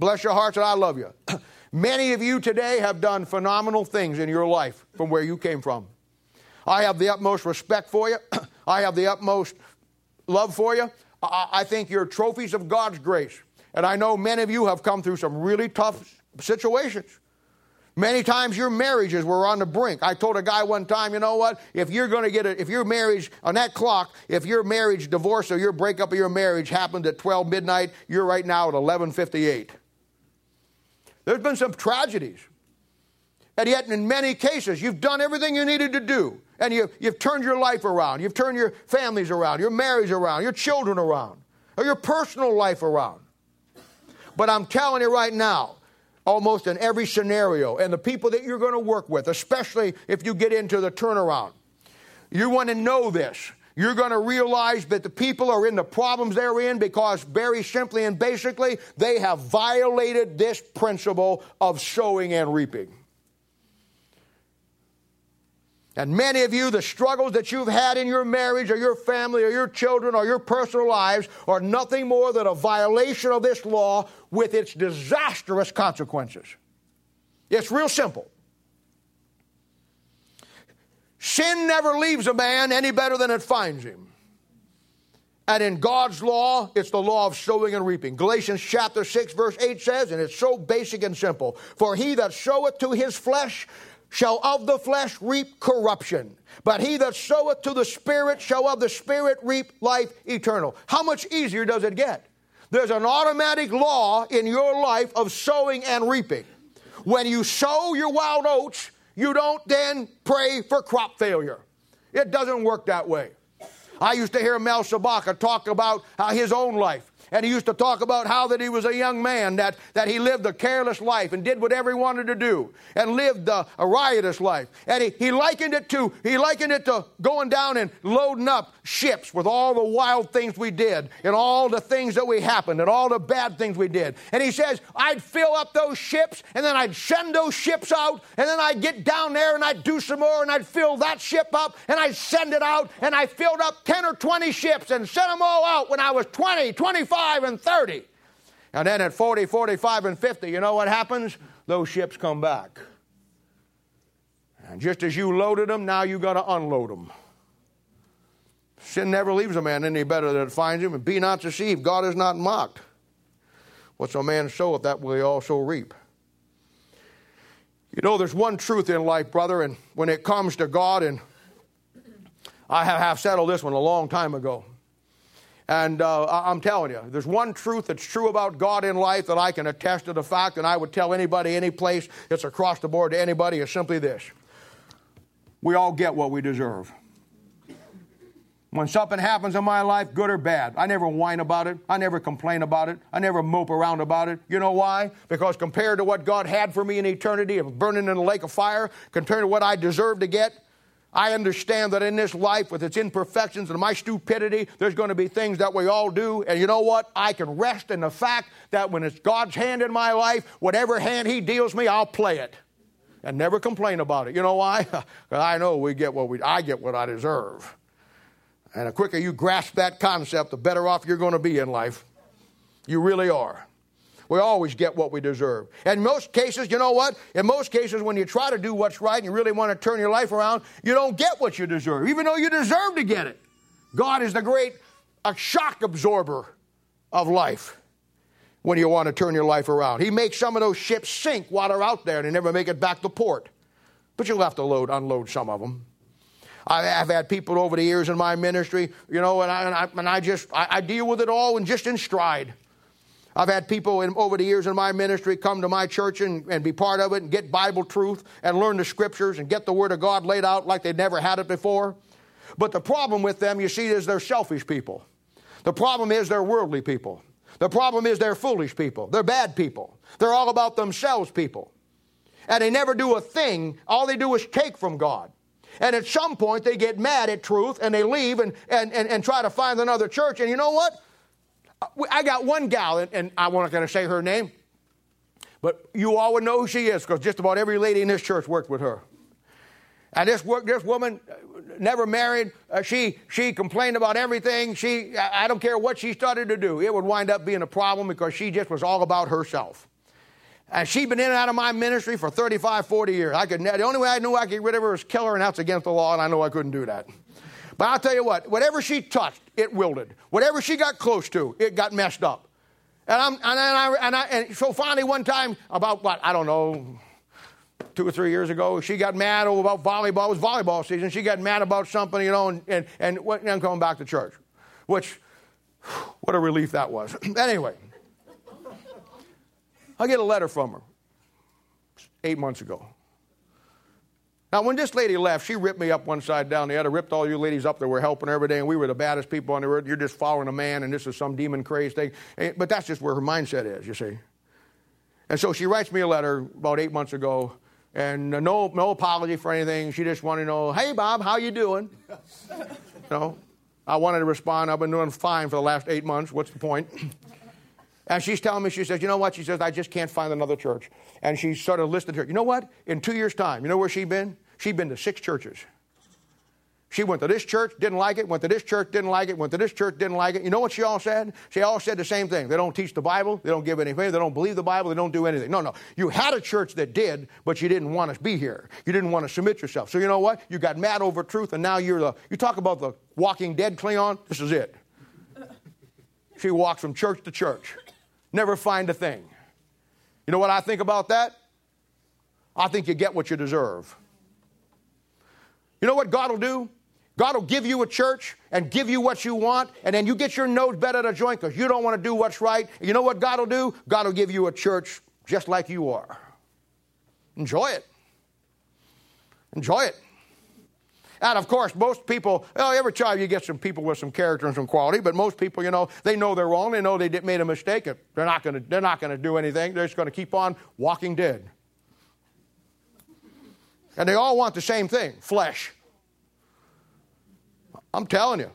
Speaker 1: bless your hearts and I love you. *clears throat* many of you today have done phenomenal things in your life from where you came from. I have the utmost respect for you. *clears throat* I have the utmost love for you. I think you're trophies of God's grace. And I know many of you have come through some really tough situations. Many times your marriages were on the brink. I told a guy one time, you know what? If you're going to get it, if your marriage on that clock, if your marriage divorce or your breakup of your marriage happened at 12 midnight, you're right now at 11:58. There's been some tragedies. And yet, in many cases, you've done everything you needed to do. And you, you've turned your life around. You've turned your families around, your marriage around, your children around, or your personal life around. But I'm telling you right now, almost in every scenario, and the people that you're going to work with, especially if you get into the turnaround, you want to know this. You're going to realize that the people are in the problems they're in because, very simply and basically, they have violated this principle of sowing and reaping. And many of you, the struggles that you've had in your marriage or your family or your children or your personal lives are nothing more than a violation of this law with its disastrous consequences. It's real simple. Sin never leaves a man any better than it finds him. And in God's law, it's the law of sowing and reaping. Galatians chapter 6, verse 8 says, and it's so basic and simple For he that soweth to his flesh shall of the flesh reap corruption, but he that soweth to the Spirit shall of the Spirit reap life eternal. How much easier does it get? There's an automatic law in your life of sowing and reaping. When you sow your wild oats, you don't then pray for crop failure. It doesn't work that way. I used to hear Mel Sabaka talk about his own life. And he used to talk about how that he was a young man, that, that he lived a careless life and did whatever he wanted to do and lived a, a riotous life. And he, he likened it to he likened it to going down and loading up ships with all the wild things we did and all the things that we happened and all the bad things we did. And he says, I'd fill up those ships and then I'd send those ships out and then I'd get down there and I'd do some more and I'd fill that ship up and I'd send it out and I filled up 10 or 20 ships and sent them all out when I was 20, 25 25 and 30. And then at 40, 45, and 50, you know what happens? Those ships come back. And just as you loaded them, now you got to unload them. Sin never leaves a man any better than it finds him. And be not deceived, God is not mocked. What's a man soweth, that will he also reap. You know, there's one truth in life, brother, and when it comes to God, and I have settled this one a long time ago. And uh, I'm telling you, there's one truth that's true about God in life that I can attest to the fact, and I would tell anybody, any place, it's across the board to anybody, is simply this. We all get what we deserve. When something happens in my life, good or bad, I never whine about it. I never complain about it. I never mope around about it. You know why? Because compared to what God had for me in eternity of burning in a lake of fire, compared to what I deserve to get, I understand that in this life, with its imperfections and my stupidity, there's going to be things that we all do. And you know what? I can rest in the fact that when it's God's hand in my life, whatever hand He deals me, I'll play it and never complain about it. You know why? *laughs* I know we get what we, I get what I deserve. And the quicker you grasp that concept, the better off you're going to be in life. You really are. We always get what we deserve. In most cases, you know what? In most cases, when you try to do what's right and you really want to turn your life around, you don't get what you deserve, even though you deserve to get it. God is the great a shock absorber of life when you want to turn your life around. He makes some of those ships sink while they're out there and they never make it back to port. But you'll have to load, unload some of them. I've had people over the years in my ministry, you know, and I, and I, and I just, I, I, deal with it all and just in stride. I've had people in, over the years in my ministry come to my church and, and be part of it and get Bible truth and learn the scriptures and get the Word of God laid out like they'd never had it before. But the problem with them, you see, is they're selfish people. The problem is they're worldly people. The problem is they're foolish people. They're bad people. They're all about themselves people. And they never do a thing. All they do is take from God. And at some point, they get mad at truth and they leave and, and, and, and try to find another church. And you know what? I got one gal, and, I wasn't going to say her name, but you all would know who she is because just about every lady in this church worked with her. And this, this woman, uh, never married, uh, she, she complained about everything. She, I don't care what she started to do, it would wind up being a problem because she just was all about herself. And she'd been in and out of my ministry for 35, 40 years. I could, the only way I knew I could get rid of her was kill her, and that's against the law, and I know I couldn't do that. But I'll tell you what, whatever she touched, it wilted. Whatever she got close to, it got messed up. And, I'm, and, I, and, I, and so finally, one time, about what, I don't know, two or three years ago, she got mad about volleyball. It was volleyball season. She got mad about something, you know, and, and, and, and coming back to church, which, *sighs* what a relief that was. *clears throat* anyway, I get a letter from her eight months ago. Now, when this lady left, she ripped me up one side down the other, ripped all you ladies up that were helping every day, and we were the baddest people on the earth. You're just following a man, and this is some demon crazed thing. But that's just where her mindset is, you see. And so she writes me a letter about eight months ago, and uh, no, no apology for anything. She just wanted to know, hey, Bob, how you doing? *laughs* you know, I wanted to respond, I've been doing fine for the last eight months. What's the point? *clears throat* And she's telling me, she says, you know what? She says, I just can't find another church. And she sort of listed her. You know what? In two years' time, you know where she'd been? She'd been to six churches. She went to this church, didn't like it, went to this church, didn't like it, went to this church, didn't like it. You know what she all said? She all said the same thing. They don't teach the Bible, they don't give anything, they don't believe the Bible, they don't do anything. No, no. You had a church that did, but you didn't want to be here. You didn't want to submit yourself. So you know what? You got mad over truth, and now you're the you talk about the walking dead Cleon, this is it. She walks from church to church never find a thing. You know what I think about that? I think you get what you deserve. You know what God will do? God will give you a church and give you what you want, and then you get your nose better at a joint because you don't want to do what's right. You know what God will do? God will give you a church just like you are. Enjoy it. Enjoy it. And of course, most people, well, every time you get some people with some character and some quality, but most people, you know, they know they're wrong. They know they did, made a mistake. They're not going to, they're not going to do anything. They're just going to keep on walking dead. And they all want the same thing flesh. I'm telling you.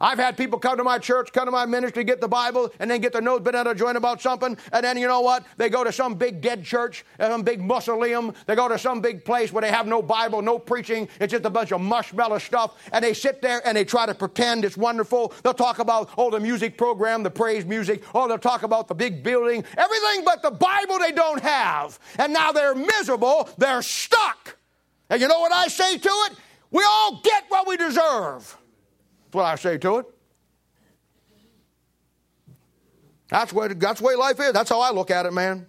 Speaker 1: I've had people come to my church, come to my ministry, get the Bible, and then get their nose bent out of joint about something, and then you know what? They go to some big dead church, some big mausoleum. They go to some big place where they have no Bible, no preaching. It's just a bunch of marshmallow stuff, and they sit there and they try to pretend it's wonderful. They'll talk about oh the music program, the praise music. Oh, they'll talk about the big building, everything but the Bible they don't have. And now they're miserable. They're stuck. And you know what I say to it? We all get what we deserve. What I say to it. That's what that's the way life is. That's how I look at it, man.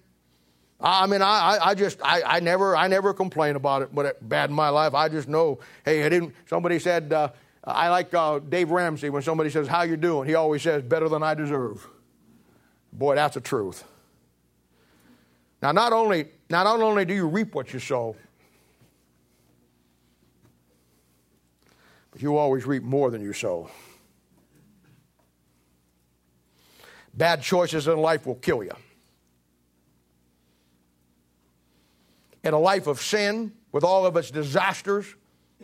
Speaker 1: I mean, I, I just, I, I never, I never complain about it, but it bad in my life. I just know, hey, I didn't. Somebody said, uh, I like uh, Dave Ramsey when somebody says, "How you doing?" He always says, "Better than I deserve." Boy, that's the truth. Now, not only, not only do you reap what you sow, you always reap more than you sow. Bad choices in life will kill you. In a life of sin, with all of its disasters,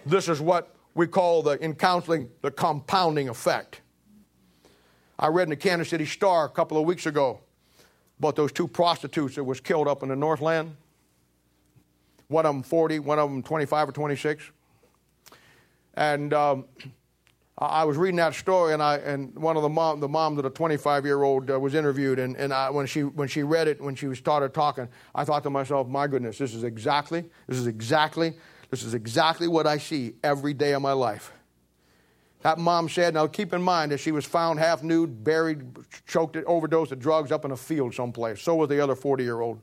Speaker 1: this is what we call the, in counseling the compounding effect. I read in the Kansas City Star a couple of weeks ago about those two prostitutes that was killed up in the Northland. One of them 40, one of them 25 or 26. And um, I was reading that story, and, I, and one of the mom, the mom of the 25 year old uh, was interviewed, and, and I, when, she, when she read it, when she started talking, I thought to myself, my goodness, this is exactly, this is exactly, this is exactly what I see every day of my life. That mom said, now keep in mind that she was found half nude, buried, choked, overdosed of drugs up in a field someplace. So was the other 40 year old.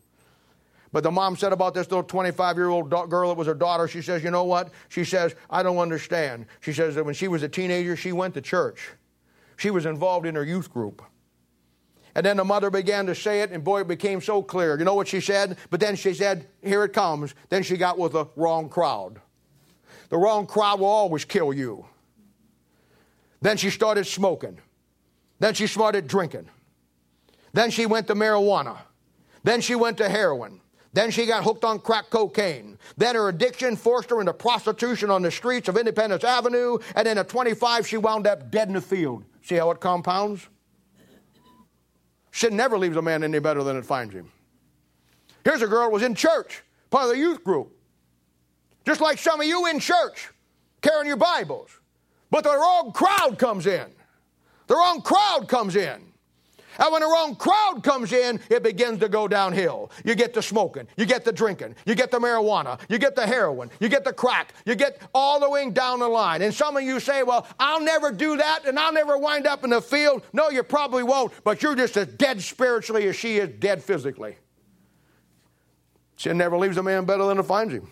Speaker 1: But the mom said about this little 25 year old girl that was her daughter, she says, You know what? She says, I don't understand. She says that when she was a teenager, she went to church. She was involved in her youth group. And then the mother began to say it, and boy, it became so clear. You know what she said? But then she said, Here it comes. Then she got with the wrong crowd. The wrong crowd will always kill you. Then she started smoking. Then she started drinking. Then she went to marijuana. Then she went to heroin. Then she got hooked on crack cocaine. Then her addiction forced her into prostitution on the streets of Independence Avenue. And then at 25, she wound up dead in the field. See how it compounds? Sin never leaves a man any better than it finds him. Here's a girl who was in church, part of the youth group. Just like some of you in church, carrying your Bibles. But the wrong crowd comes in. The wrong crowd comes in. And when the wrong crowd comes in, it begins to go downhill. You get the smoking, you get the drinking, you get the marijuana, you get the heroin, you get the crack, you get all the way down the line. And some of you say, well, I'll never do that and I'll never wind up in the field. No, you probably won't, but you're just as dead spiritually as she is dead physically. Sin never leaves a man better than it finds him.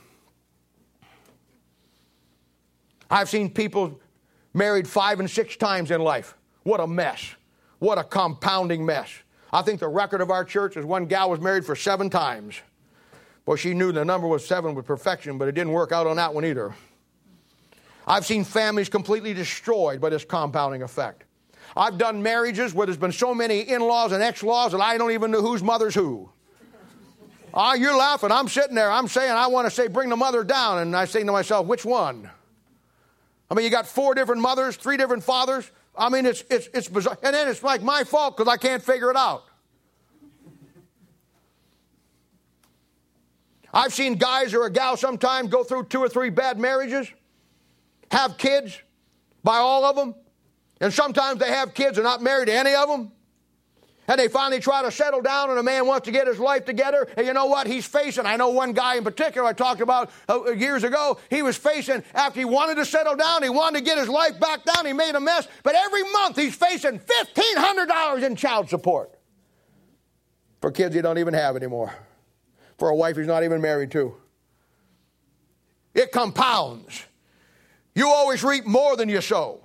Speaker 1: I've seen people married five and six times in life. What a mess. What a compounding mess. I think the record of our church is one gal was married for seven times. Boy, she knew the number was seven with perfection, but it didn't work out on that one either. I've seen families completely destroyed by this compounding effect. I've done marriages where there's been so many in laws and ex laws that I don't even know whose mother's who. Ah, you're laughing. I'm sitting there. I'm saying, I want to say, bring the mother down. And I say to myself, which one? I mean, you got four different mothers, three different fathers. I mean, it's, it's, it's bizarre. And then it's like my fault because I can't figure it out. I've seen guys or a gal sometimes go through two or three bad marriages, have kids by all of them, and sometimes they have kids and not married to any of them and they finally try to settle down, and a man wants to get his life together. And you know what? He's facing, I know one guy in particular I talked about uh, years ago, he was facing, after he wanted to settle down, he wanted to get his life back down, he made a mess, but every month he's facing $1,500 in child support for kids he don't even have anymore, for a wife he's not even married to. It compounds. You always reap more than you sow.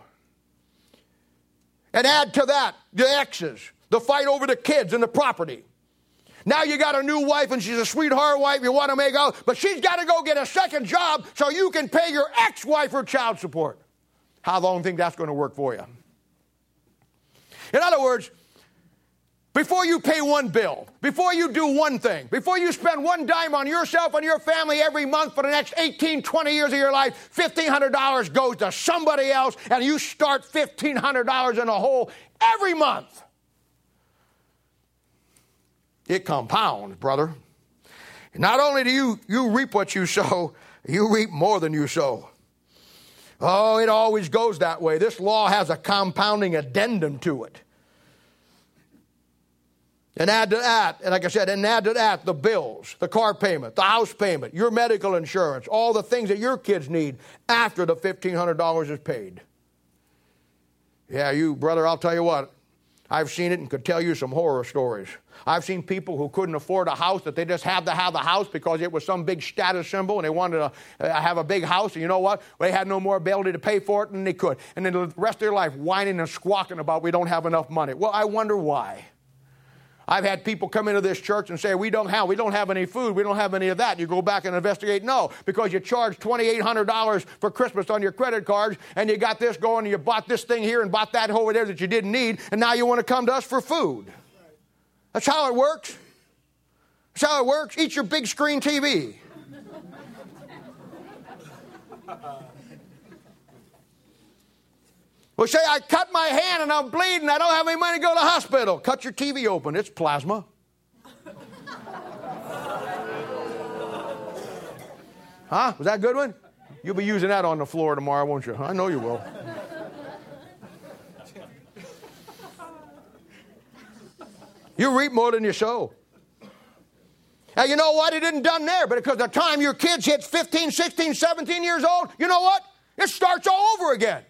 Speaker 1: And add to that the exes the fight over the kids and the property. Now you got a new wife and she's a sweetheart wife you want to make out, but she's got to go get a second job so you can pay your ex wife her child support. How long think that's going to work for you? In other words, before you pay one bill, before you do one thing, before you spend one dime on yourself and your family every month for the next 18, 20 years of your life, $1,500 goes to somebody else and you start $1,500 in a hole every month. It compounds, brother. Not only do you, you reap what you sow, you reap more than you sow. Oh, it always goes that way. This law has a compounding addendum to it. And add to that, and like I said, and add to that the bills, the car payment, the house payment, your medical insurance, all the things that your kids need after the $1,500 is paid. Yeah, you, brother, I'll tell you what, I've seen it and could tell you some horror stories. I've seen people who couldn't afford a house that they just had to have the house because it was some big status symbol and they wanted to uh, have a big house. And you know what? They had no more ability to pay for it than they could. And then the rest of their life whining and squawking about we don't have enough money. Well, I wonder why. I've had people come into this church and say, We don't have, we don't have any food, we don't have any of that. You go back and investigate. No, because you charged $2,800 for Christmas on your credit cards, and you got this going, and you bought this thing here and bought that over there that you didn't need, and now you want to come to us for food. That's how it works. That's how it works. Eat your big screen TV. *laughs* Well, say, I cut my hand and I'm bleeding. I don't have any money to go to the hospital. Cut your TV open. It's plasma. *laughs* huh? Was that a good one? You'll be using that on the floor tomorrow, won't you? I know you will. You reap more than you sow. Now, you know what? It didn't done there, but because the time your kids hit 15, 16, 17 years old, you know what? It starts all over again.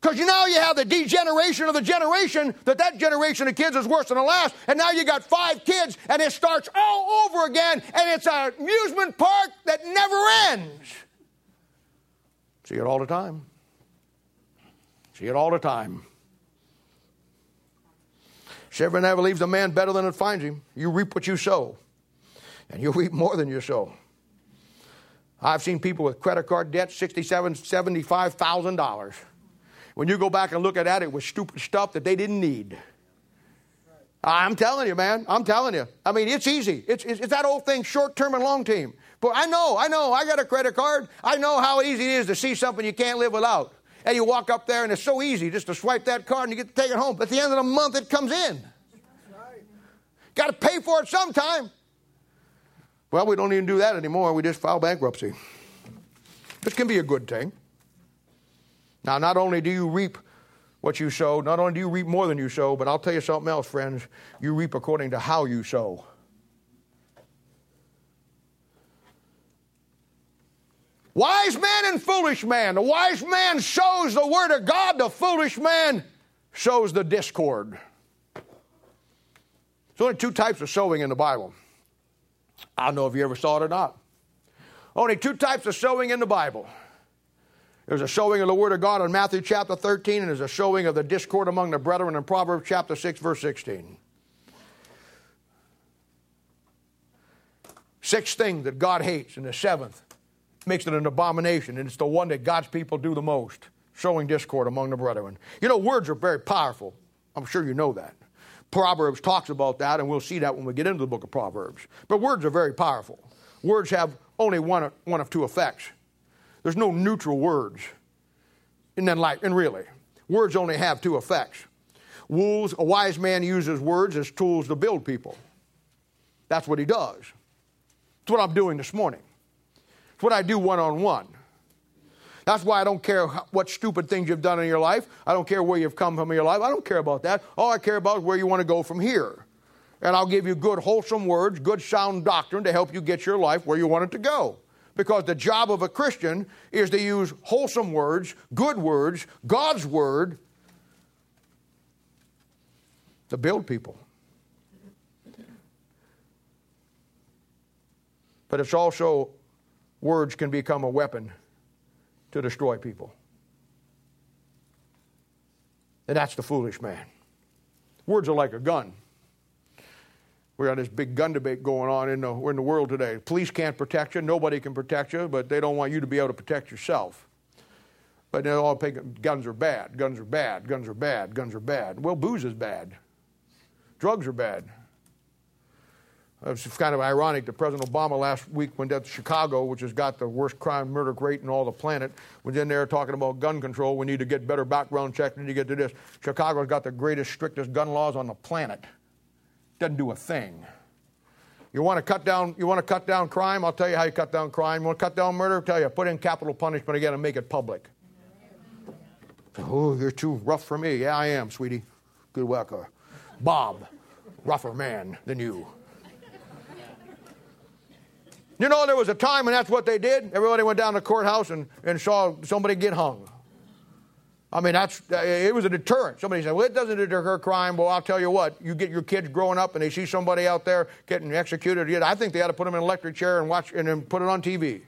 Speaker 1: Because you now you have the degeneration of the generation that that generation of kids is worse than the last, and now you got five kids, and it starts all over again, and it's an amusement park that never ends. See it all the time. See it all the time. Shiver never leaves a man better than it finds him. You reap what you sow, and you *laughs* reap more than you sow. I've seen people with credit card debt, sixty-seven, seventy-five thousand dollars. When you go back and look at that, it was stupid stuff that they didn't need. I'm telling you, man. I'm telling you. I mean, it's easy. It's, it's, it's that old thing, short term and long term. But I know, I know. I got a credit card. I know how easy it is to see something you can't live without. And you walk up there, and it's so easy just to swipe that card and you get to take it home. But at the end of the month, it comes in. Right. Got to pay for it sometime. Well, we don't even do that anymore. We just file bankruptcy. This can be a good thing. Now, not only do you reap what you sow, not only do you reap more than you sow, but I'll tell you something else, friends. You reap according to how you sow. Wise man and foolish man. The wise man shows the word of God, the foolish man shows the discord. There's only two types of sowing in the Bible. I don't know if you ever saw it or not. Only two types of sowing in the Bible. There's a showing of the Word of God in Matthew chapter 13, and there's a showing of the discord among the brethren in Proverbs chapter 6, verse 16. Sixth thing that God hates, and the seventh makes it an abomination, and it's the one that God's people do the most showing discord among the brethren. You know, words are very powerful. I'm sure you know that. Proverbs talks about that, and we'll see that when we get into the book of Proverbs. But words are very powerful. Words have only one, one of two effects there's no neutral words. And then, like, and really, words only have two effects. Wolves, a wise man uses words as tools to build people. That's what he does. That's what I'm doing this morning. It's what I do one on one. That's why I don't care what stupid things you've done in your life. I don't care where you've come from in your life. I don't care about that. All I care about is where you want to go from here. And I'll give you good, wholesome words, good, sound doctrine to help you get your life where you want it to go because the job of a Christian is to use wholesome words, good words, God's word to build people. But it's also, words can become a weapon to destroy people. And that's the foolish man. Words are like a gun. We got this big gun debate going on in the, in the world today. Police can't protect you, nobody can protect you, but they don't want you to be able to protect yourself. But they all guns are bad, guns are bad, guns are bad, guns are bad. Well, booze is bad. Drugs are bad. It's kind of ironic that President Obama last week went down to Chicago, which has got the worst crime murder rate in all the planet, was in there talking about gun control. We need to get better background checks. We need to get to this. Chicago's got the greatest, strictest gun laws on the planet doesn't do a thing. You want to cut down, you want to cut down crime? I'll tell you how you cut down crime. You want to cut down murder? I'll tell you, put in capital punishment again and make it public. Oh, you're too rough for me. Yeah, I am, sweetie. Good worker. Bob, rougher man than you. You know, there was a time when that's what they did. Everybody went down to the courthouse and, and saw somebody get hung. I mean, that's uh, it was a deterrent. Somebody said, "Well, it doesn't deter crime." Well, I'll tell you what: you get your kids growing up and they see somebody out there getting executed. I think they ought to put them in an electric chair and watch and then put it on TV.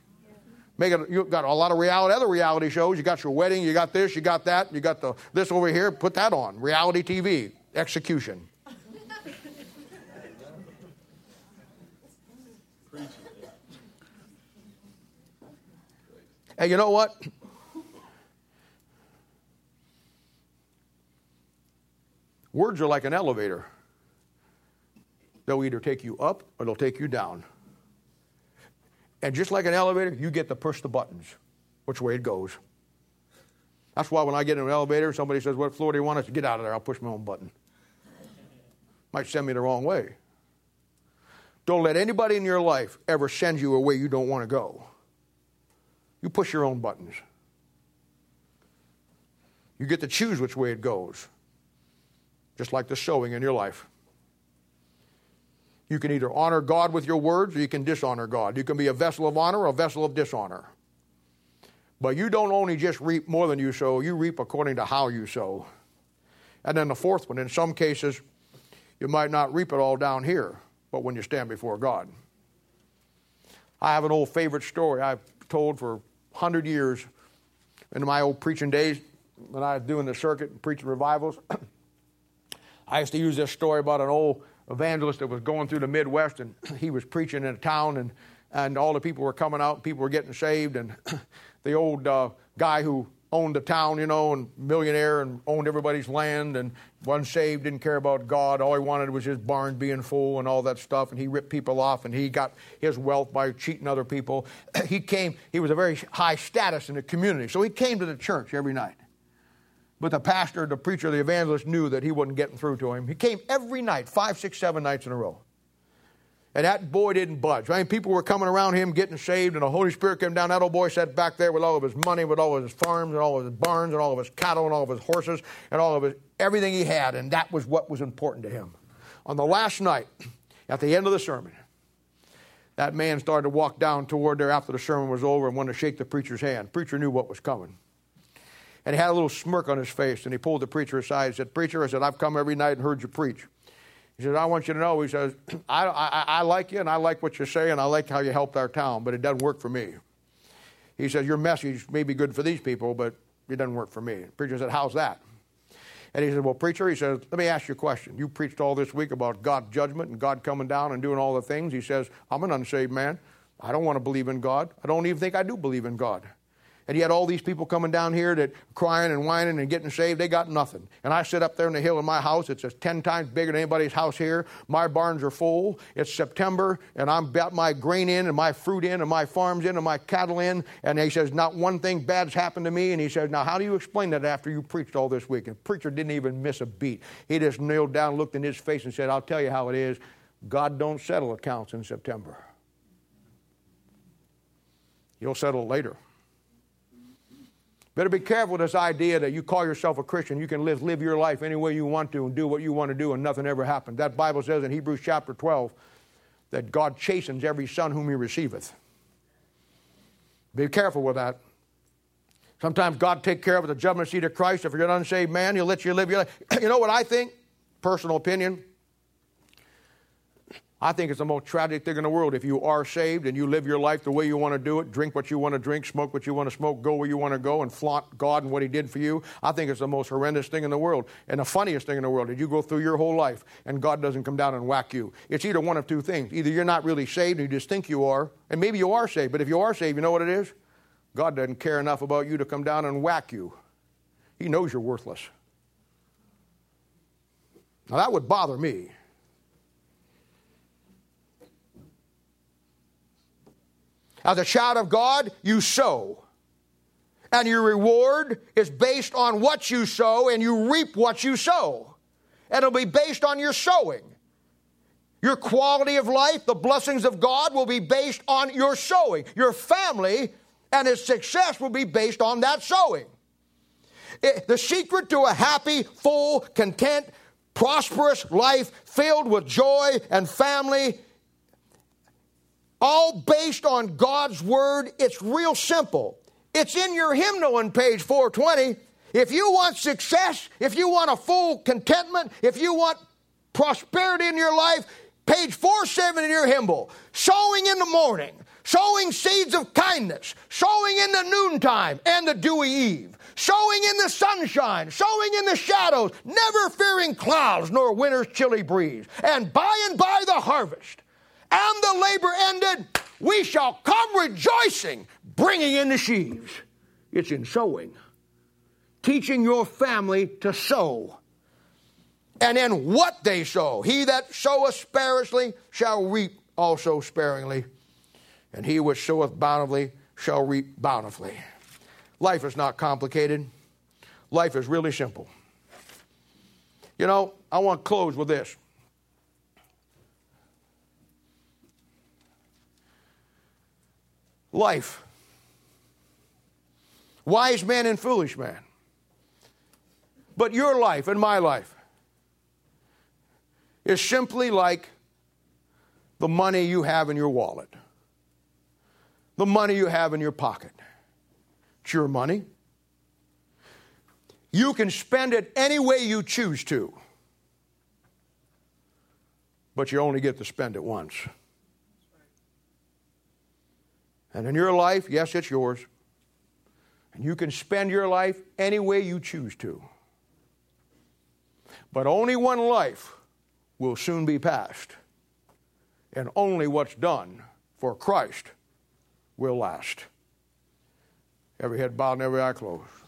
Speaker 1: Make it. You got a lot of reality, other reality shows. You got your wedding. You got this. You got that. You got the this over here. Put that on reality TV. Execution. Hey, you know what? Words are like an elevator. They'll either take you up or they'll take you down. And just like an elevator, you get to push the buttons, which way it goes. That's why when I get in an elevator, somebody says, What floor do you want us to get out of there? I'll push my own button. Might send me the wrong way. Don't let anybody in your life ever send you a way you don't want to go. You push your own buttons. You get to choose which way it goes just like the sowing in your life. You can either honor God with your words or you can dishonor God. You can be a vessel of honor or a vessel of dishonor. But you don't only just reap more than you sow, you reap according to how you sow. And then the fourth one, in some cases, you might not reap it all down here, but when you stand before God. I have an old favorite story I've told for 100 years in my old preaching days when I was doing the circuit and preaching revivals. *clears throat* I used to use this story about an old evangelist that was going through the Midwest and *clears throat* he was preaching in a town and, and all the people were coming out and people were getting saved and *clears throat* the old uh, guy who owned the town, you know, and millionaire and owned everybody's land and wasn't saved, didn't care about God. All he wanted was his barn being full and all that stuff. And he ripped people off and he got his wealth by cheating other people. *clears throat* he came, he was a very high status in the community. So he came to the church every night. But the pastor, the preacher, the evangelist knew that he wasn't getting through to him. He came every night, five, six, seven nights in a row. And that boy didn't budge. I mean, people were coming around him getting saved, and the Holy Spirit came down. That old boy sat back there with all of his money, with all of his farms, and all of his barns, and all of his cattle, and all of his horses, and all of his everything he had, and that was what was important to him. On the last night, at the end of the sermon, that man started to walk down toward there after the sermon was over and wanted to shake the preacher's hand. The preacher knew what was coming. And he had a little smirk on his face, and he pulled the preacher aside and said, Preacher, I said, I've come every night and heard you preach. He says, I want you to know, he says, *clears throat* I, I, I like you and I like what you say and I like how you helped our town, but it doesn't work for me. He says, Your message may be good for these people, but it doesn't work for me. The preacher said, How's that? And he said, Well, preacher, he says, Let me ask you a question. You preached all this week about God's judgment and God coming down and doing all the things. He says, I'm an unsaved man. I don't want to believe in God. I don't even think I do believe in God. And you had all these people coming down here that crying and whining and getting saved. They got nothing. And I sit up there in the hill in my house. It's just 10 times bigger than anybody's house here. My barns are full. It's September, and I'm got my grain in and my fruit in and my farms in and my cattle in. And he says, Not one thing bad's happened to me. And he says, Now, how do you explain that after you preached all this week? And the preacher didn't even miss a beat. He just kneeled down, looked in his face, and said, I'll tell you how it is. God don't settle accounts in September. He'll settle later. Better be careful with this idea that you call yourself a Christian, you can live, live your life any way you want to and do what you want to do and nothing ever happens. That Bible says in Hebrews chapter 12 that God chastens every son whom he receiveth. Be careful with that. Sometimes God take care of the judgment seat of Christ. If you're an unsaved man, he'll let you live your life. *clears throat* you know what I think? Personal opinion. I think it's the most tragic thing in the world if you are saved and you live your life the way you want to do it, drink what you want to drink, smoke what you want to smoke, go where you want to go, and flaunt God and what He did for you. I think it's the most horrendous thing in the world and the funniest thing in the world. Did you go through your whole life and God doesn't come down and whack you? It's either one of two things. Either you're not really saved and you just think you are, and maybe you are saved, but if you are saved, you know what it is? God doesn't care enough about you to come down and whack you. He knows you're worthless. Now that would bother me. As a child of God, you sow. And your reward is based on what you sow, and you reap what you sow. And it'll be based on your sowing. Your quality of life, the blessings of God, will be based on your sowing. Your family and its success will be based on that sowing. It, the secret to a happy, full, content, prosperous life filled with joy and family all based on God's Word. It's real simple. It's in your hymnal on page 420. If you want success, if you want a full contentment, if you want prosperity in your life, page 470 in your hymnal. Sowing in the morning, sowing seeds of kindness, sowing in the noontime and the dewy eve, sowing in the sunshine, sowing in the shadows, never fearing clouds nor winter's chilly breeze, and by and by the harvest and the labor ended, we shall come rejoicing, bringing in the sheaves. It's in sowing. Teaching your family to sow. And in what they sow. He that soweth sparingly shall reap also sparingly. And he which soweth bountifully shall reap bountifully. Life is not complicated. Life is really simple. You know, I want to close with this. Life. Wise man and foolish man. But your life and my life is simply like the money you have in your wallet, the money you have in your pocket. It's your money. You can spend it any way you choose to, but you only get to spend it once. And in your life, yes, it's yours. And you can spend your life any way you choose to. But only one life will soon be passed. And only what's done for Christ will last. Every head bowed and every eye closed.